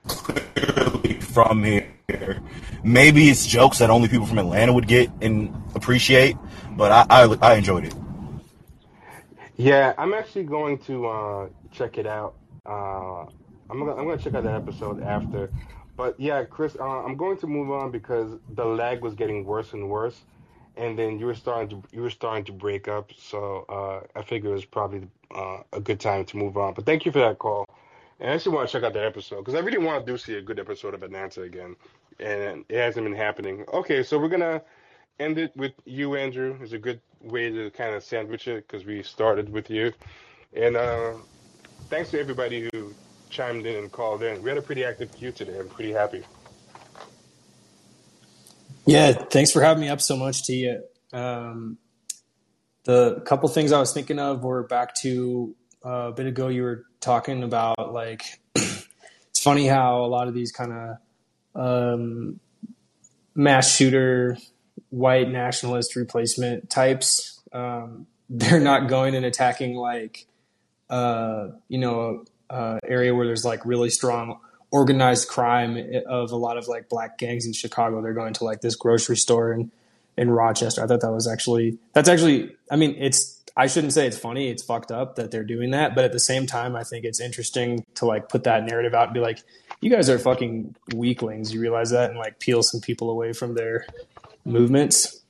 clearly from here. Maybe it's jokes that only people from Atlanta would get and appreciate, but I I, I enjoyed it. Yeah, I'm actually going to uh, check it out. Uh, I'm gonna I'm gonna check out that episode after. But yeah, Chris, uh, I'm going to move on because the lag was getting worse and worse, and then you were starting to you were starting to break up. So uh, I figured it was probably uh, a good time to move on. But thank you for that call. And I actually want to check out that episode because I really want to do see a good episode of Atlanta again, and it hasn't been happening. Okay, so we're gonna end it with you, Andrew. It's a good way to kind of sandwich it because we started with you, and uh, thanks to everybody who chimed in and called in. We had a pretty active queue today. I'm pretty happy. Yeah, thanks for having me up so much, T. Um, the couple things I was thinking of were back to uh, a bit ago. You were talking about like it's funny how a lot of these kind of um, mass shooter white nationalist replacement types um, they're not going and attacking like uh, you know uh, area where there's like really strong organized crime of a lot of like black gangs in Chicago. They're going to like this grocery store in in Rochester. I thought that was actually that's actually I mean it's I shouldn't say it's funny. It's fucked up that they're doing that, but at the same time, I think it's interesting to like put that narrative out and be like, you guys are fucking weaklings. You realize that, and like peel some people away from their movements.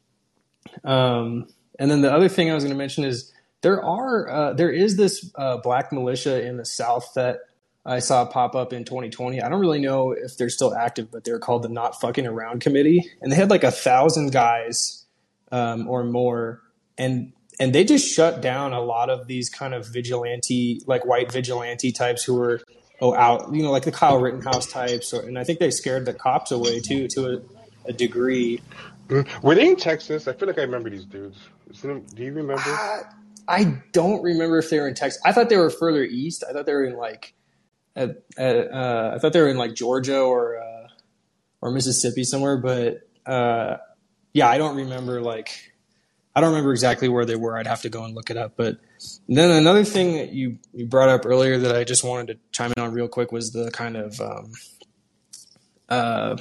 Um, and then the other thing I was going to mention is there are uh, there is this uh, black militia in the South that I saw pop up in 2020. I don't really know if they're still active, but they're called the Not Fucking Around Committee, and they had like a thousand guys um, or more, and and they just shut down a lot of these kind of vigilante, like white vigilante types who were oh out, you know, like the Kyle Rittenhouse types, or, and I think they scared the cops away too to a, a degree. Were they in Texas? I feel like I remember these dudes. Do you remember? Uh, I don't remember if they were in Texas. I thought they were further east. I thought they were in like, at, at, uh, I thought they were in like Georgia or uh, or Mississippi somewhere. But uh, yeah, I don't remember like, I don't remember exactly where they were. I'd have to go and look it up. But then another thing that you you brought up earlier that I just wanted to chime in on real quick was the kind of um, uh,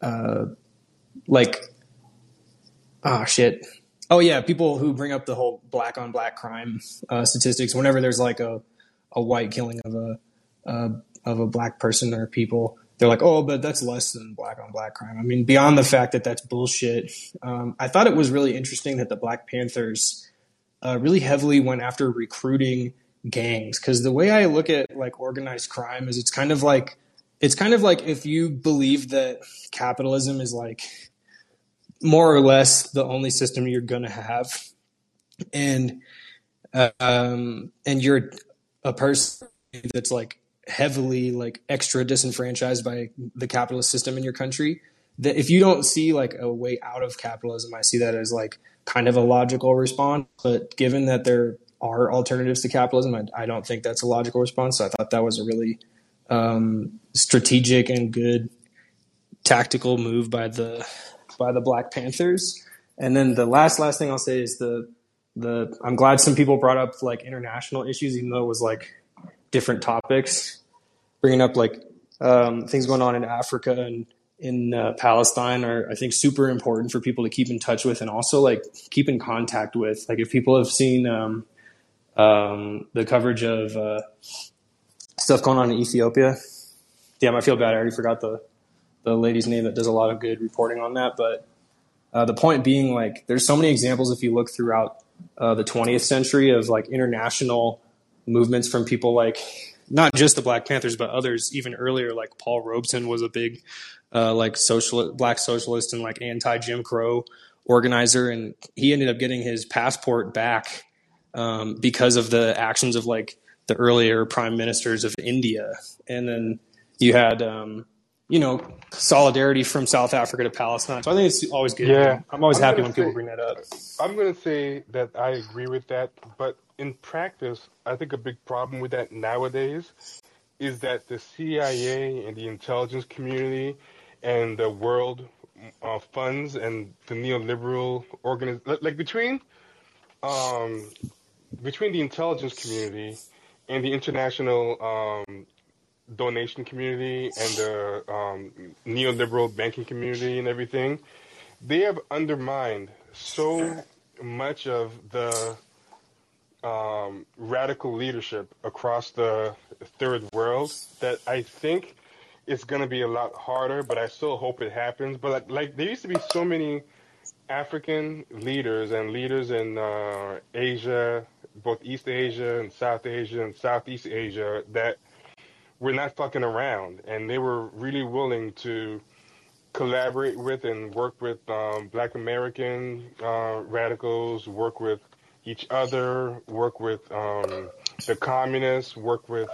uh, like, ah, oh, shit Oh yeah, people who bring up the whole black on black crime uh, statistics whenever there's like a a white killing of a uh, of a black person or people, they're like, oh, but that's less than black on black crime. I mean, beyond the fact that that's bullshit, um, I thought it was really interesting that the Black Panthers uh, really heavily went after recruiting gangs because the way I look at like organized crime is it's kind of like it's kind of like if you believe that capitalism is like more or less the only system you're to have and um, and you're a person that's like heavily like extra disenfranchised by the capitalist system in your country that if you don't see like a way out of capitalism i see that as like kind of a logical response but given that there are alternatives to capitalism i, I don't think that's a logical response so i thought that was a really um, strategic and good tactical move by the by the Black Panthers. And then the last last thing I'll say is the the I'm glad some people brought up like international issues, even though it was like different topics, bringing up like um, things going on in Africa and in uh, Palestine are I think super important for people to keep in touch with and also like keep in contact with. Like if people have seen um, um, the coverage of uh, stuff going on in Ethiopia, damn, I feel bad. I already forgot the the lady's name that does a lot of good reporting on that. But uh, the point being, like, there's so many examples if you look throughout uh, the 20th century of like international movements from people like not just the Black Panthers, but others even earlier. Like Paul Robeson was a big uh, like social black socialist and like anti Jim Crow organizer, and he ended up getting his passport back um, because of the actions of like the earlier prime ministers of India, and then you had. Um, you know, solidarity from South Africa to Palestine. So I think it's always good. Yeah. I'm always I'm happy gonna when people bring that up. I'm going to say that I agree with that, but in practice, I think a big problem with that nowadays is that the CIA and the intelligence community and the world uh, funds and the neoliberal organiz like like between um, between the intelligence community and the international um, donation community and the um, neoliberal banking community and everything, they have undermined so much of the um, radical leadership across the third world that I think it's going to be a lot harder, but I still hope it happens. But like, like there used to be so many African leaders and leaders in uh, Asia, both East Asia and South Asia and Southeast Asia that were not fucking around, and they were really willing to collaborate with and work with um, Black American uh, radicals, work with each other, work with um, the communists, work with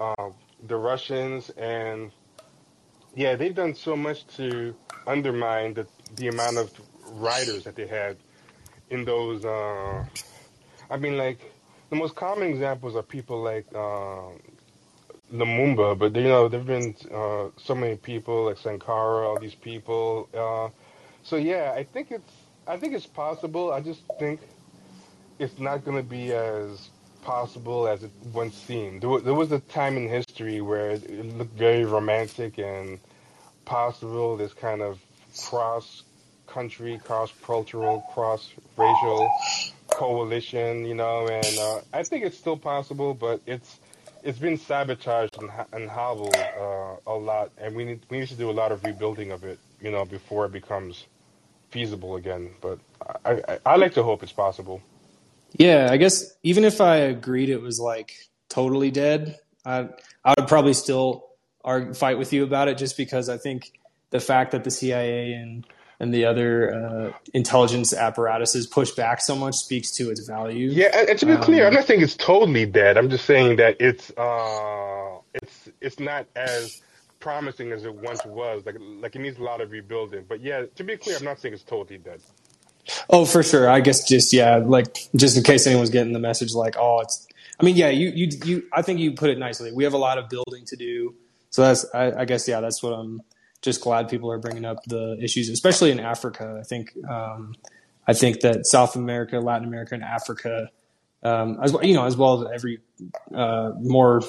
uh, the Russians, and yeah, they've done so much to undermine the the amount of writers that they had in those. Uh, I mean, like the most common examples are people like um, Lumumba, but you know there've been uh, so many people like Sankara, all these people. Uh, so yeah, I think it's I think it's possible. I just think it's not going to be as possible as it once seemed. There was, there was a time in history where it, it looked very romantic and possible. This kind of cross country, cross cultural, cross racial coalition, you know, and uh, I think it's still possible, but it's it's been sabotaged and, and hobbled uh, a lot, and we need we need to do a lot of rebuilding of it, you know, before it becomes feasible again. But I I, I like to hope it's possible. Yeah, I guess even if I agreed it was like totally dead, I I would probably still argue, fight with you about it just because I think the fact that the CIA and and the other uh, intelligence apparatuses push back so much speaks to its value. Yeah, and, to be clear, I'm Um, not saying it's totally dead. I'm just saying that it's uh, it's it's not as promising as it once was. Like like it needs a lot of rebuilding. But yeah, to be clear, I'm not saying it's totally dead. oh, for sure. I guess just yeah, like just in case anyone's getting the message, like oh, it's. I mean, yeah, you you you. I think you put it nicely. We have a lot of building to do. So that's I, I guess yeah, that's what I'm just glad people are bringing up the issues, especially in Africa. I think um, I think that South America, Latin America, and Africa, um, as well, you know, as well as every uh, more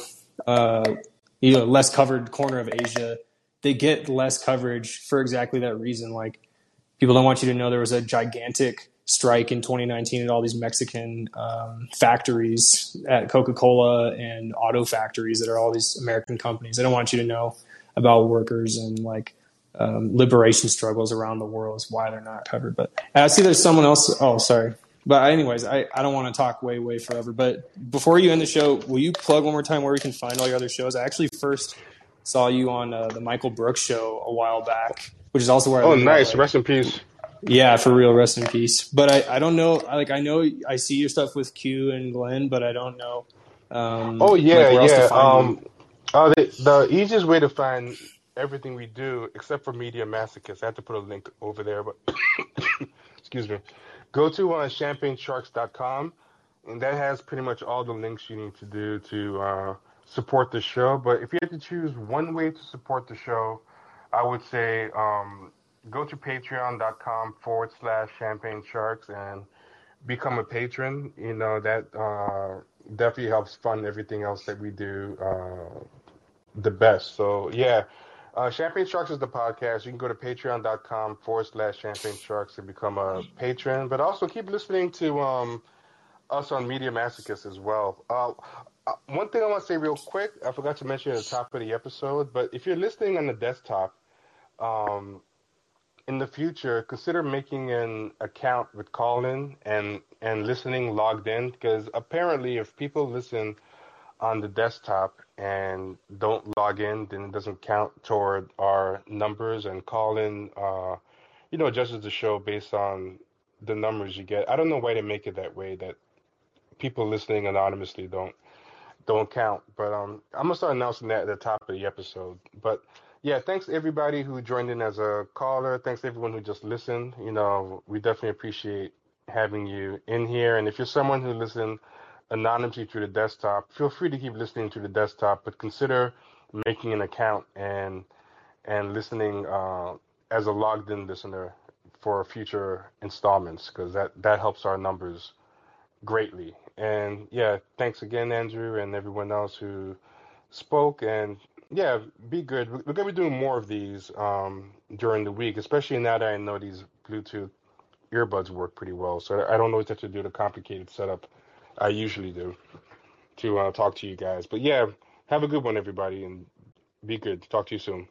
uh, you know less covered corner of Asia, they get less coverage for exactly that reason. Like people don't want you to know there was a gigantic strike in 2019 at all these Mexican um, factories at Coca-Cola and auto factories that are all these American companies. They don't want you to know about workers and like um, liberation struggles around the world is why they're not covered. But I see there's someone else. Oh, sorry. But anyways, I, I don't want to talk way, way forever. But before you end the show, will you plug one more time where we can find all your other shows? I actually first saw you on uh, the Michael Brooks show a while back, which is also where I Oh, nice. like Rest in peace. yeah, for real. Rest in peace. But I, I don't know. Like I know I see your stuff with Q and Glenn, but I don't know um, Oh like yeah, to yeah. Um, uh, the, the easiest way to find everything we do, except for Media Masochist, I have to put a link over there. But excuse me, go to uh, ChampagneSharks.com, and that has pretty much all the links you need to do to uh, support the show. But if you had to choose one way to support the show, I would say um, go to Patreon.com forward slash Champagne Sharks and become a patron. You know that uh, definitely helps fund everything else that we do uh, the best. So yeah, uh, Champagne Sharks is the podcast. You can go to patreon.com forward slash Champagne Sharks and become a patron. But also keep listening to um, us on Media Masochist as well. Uh, uh, one thing I want to say real quick, I forgot to mention at the top of the episode, but if you're listening on the desktop, um, in the future, consider making an account with Callin and and listening logged in because apparently, if people listen on the desktop and don't log in, then it doesn't count toward our numbers. And Callin, uh, you know, judges the show based on the numbers you get. I don't know why they make it that way that people listening anonymously don't don't count. But um, I'm gonna start announcing that at the top of the episode. But yeah, thanks everybody who joined in as a caller. Thanks everyone who just listened. You know, we definitely appreciate having you in here. And if you're someone who listened anonymously through the desktop, feel free to keep listening to the desktop, but consider making an account and and listening uh, as a logged in listener for future installments because that that helps our numbers greatly. And yeah, thanks again, Andrew, and everyone else who spoke. And yeah, be good. We're gonna be doing more of these um, during the week, especially now that I know these Bluetooth earbuds work pretty well. So I don't always have to do the complicated setup I usually do to uh, talk to you guys. But yeah, have a good one, everybody, and be good. Talk to you soon.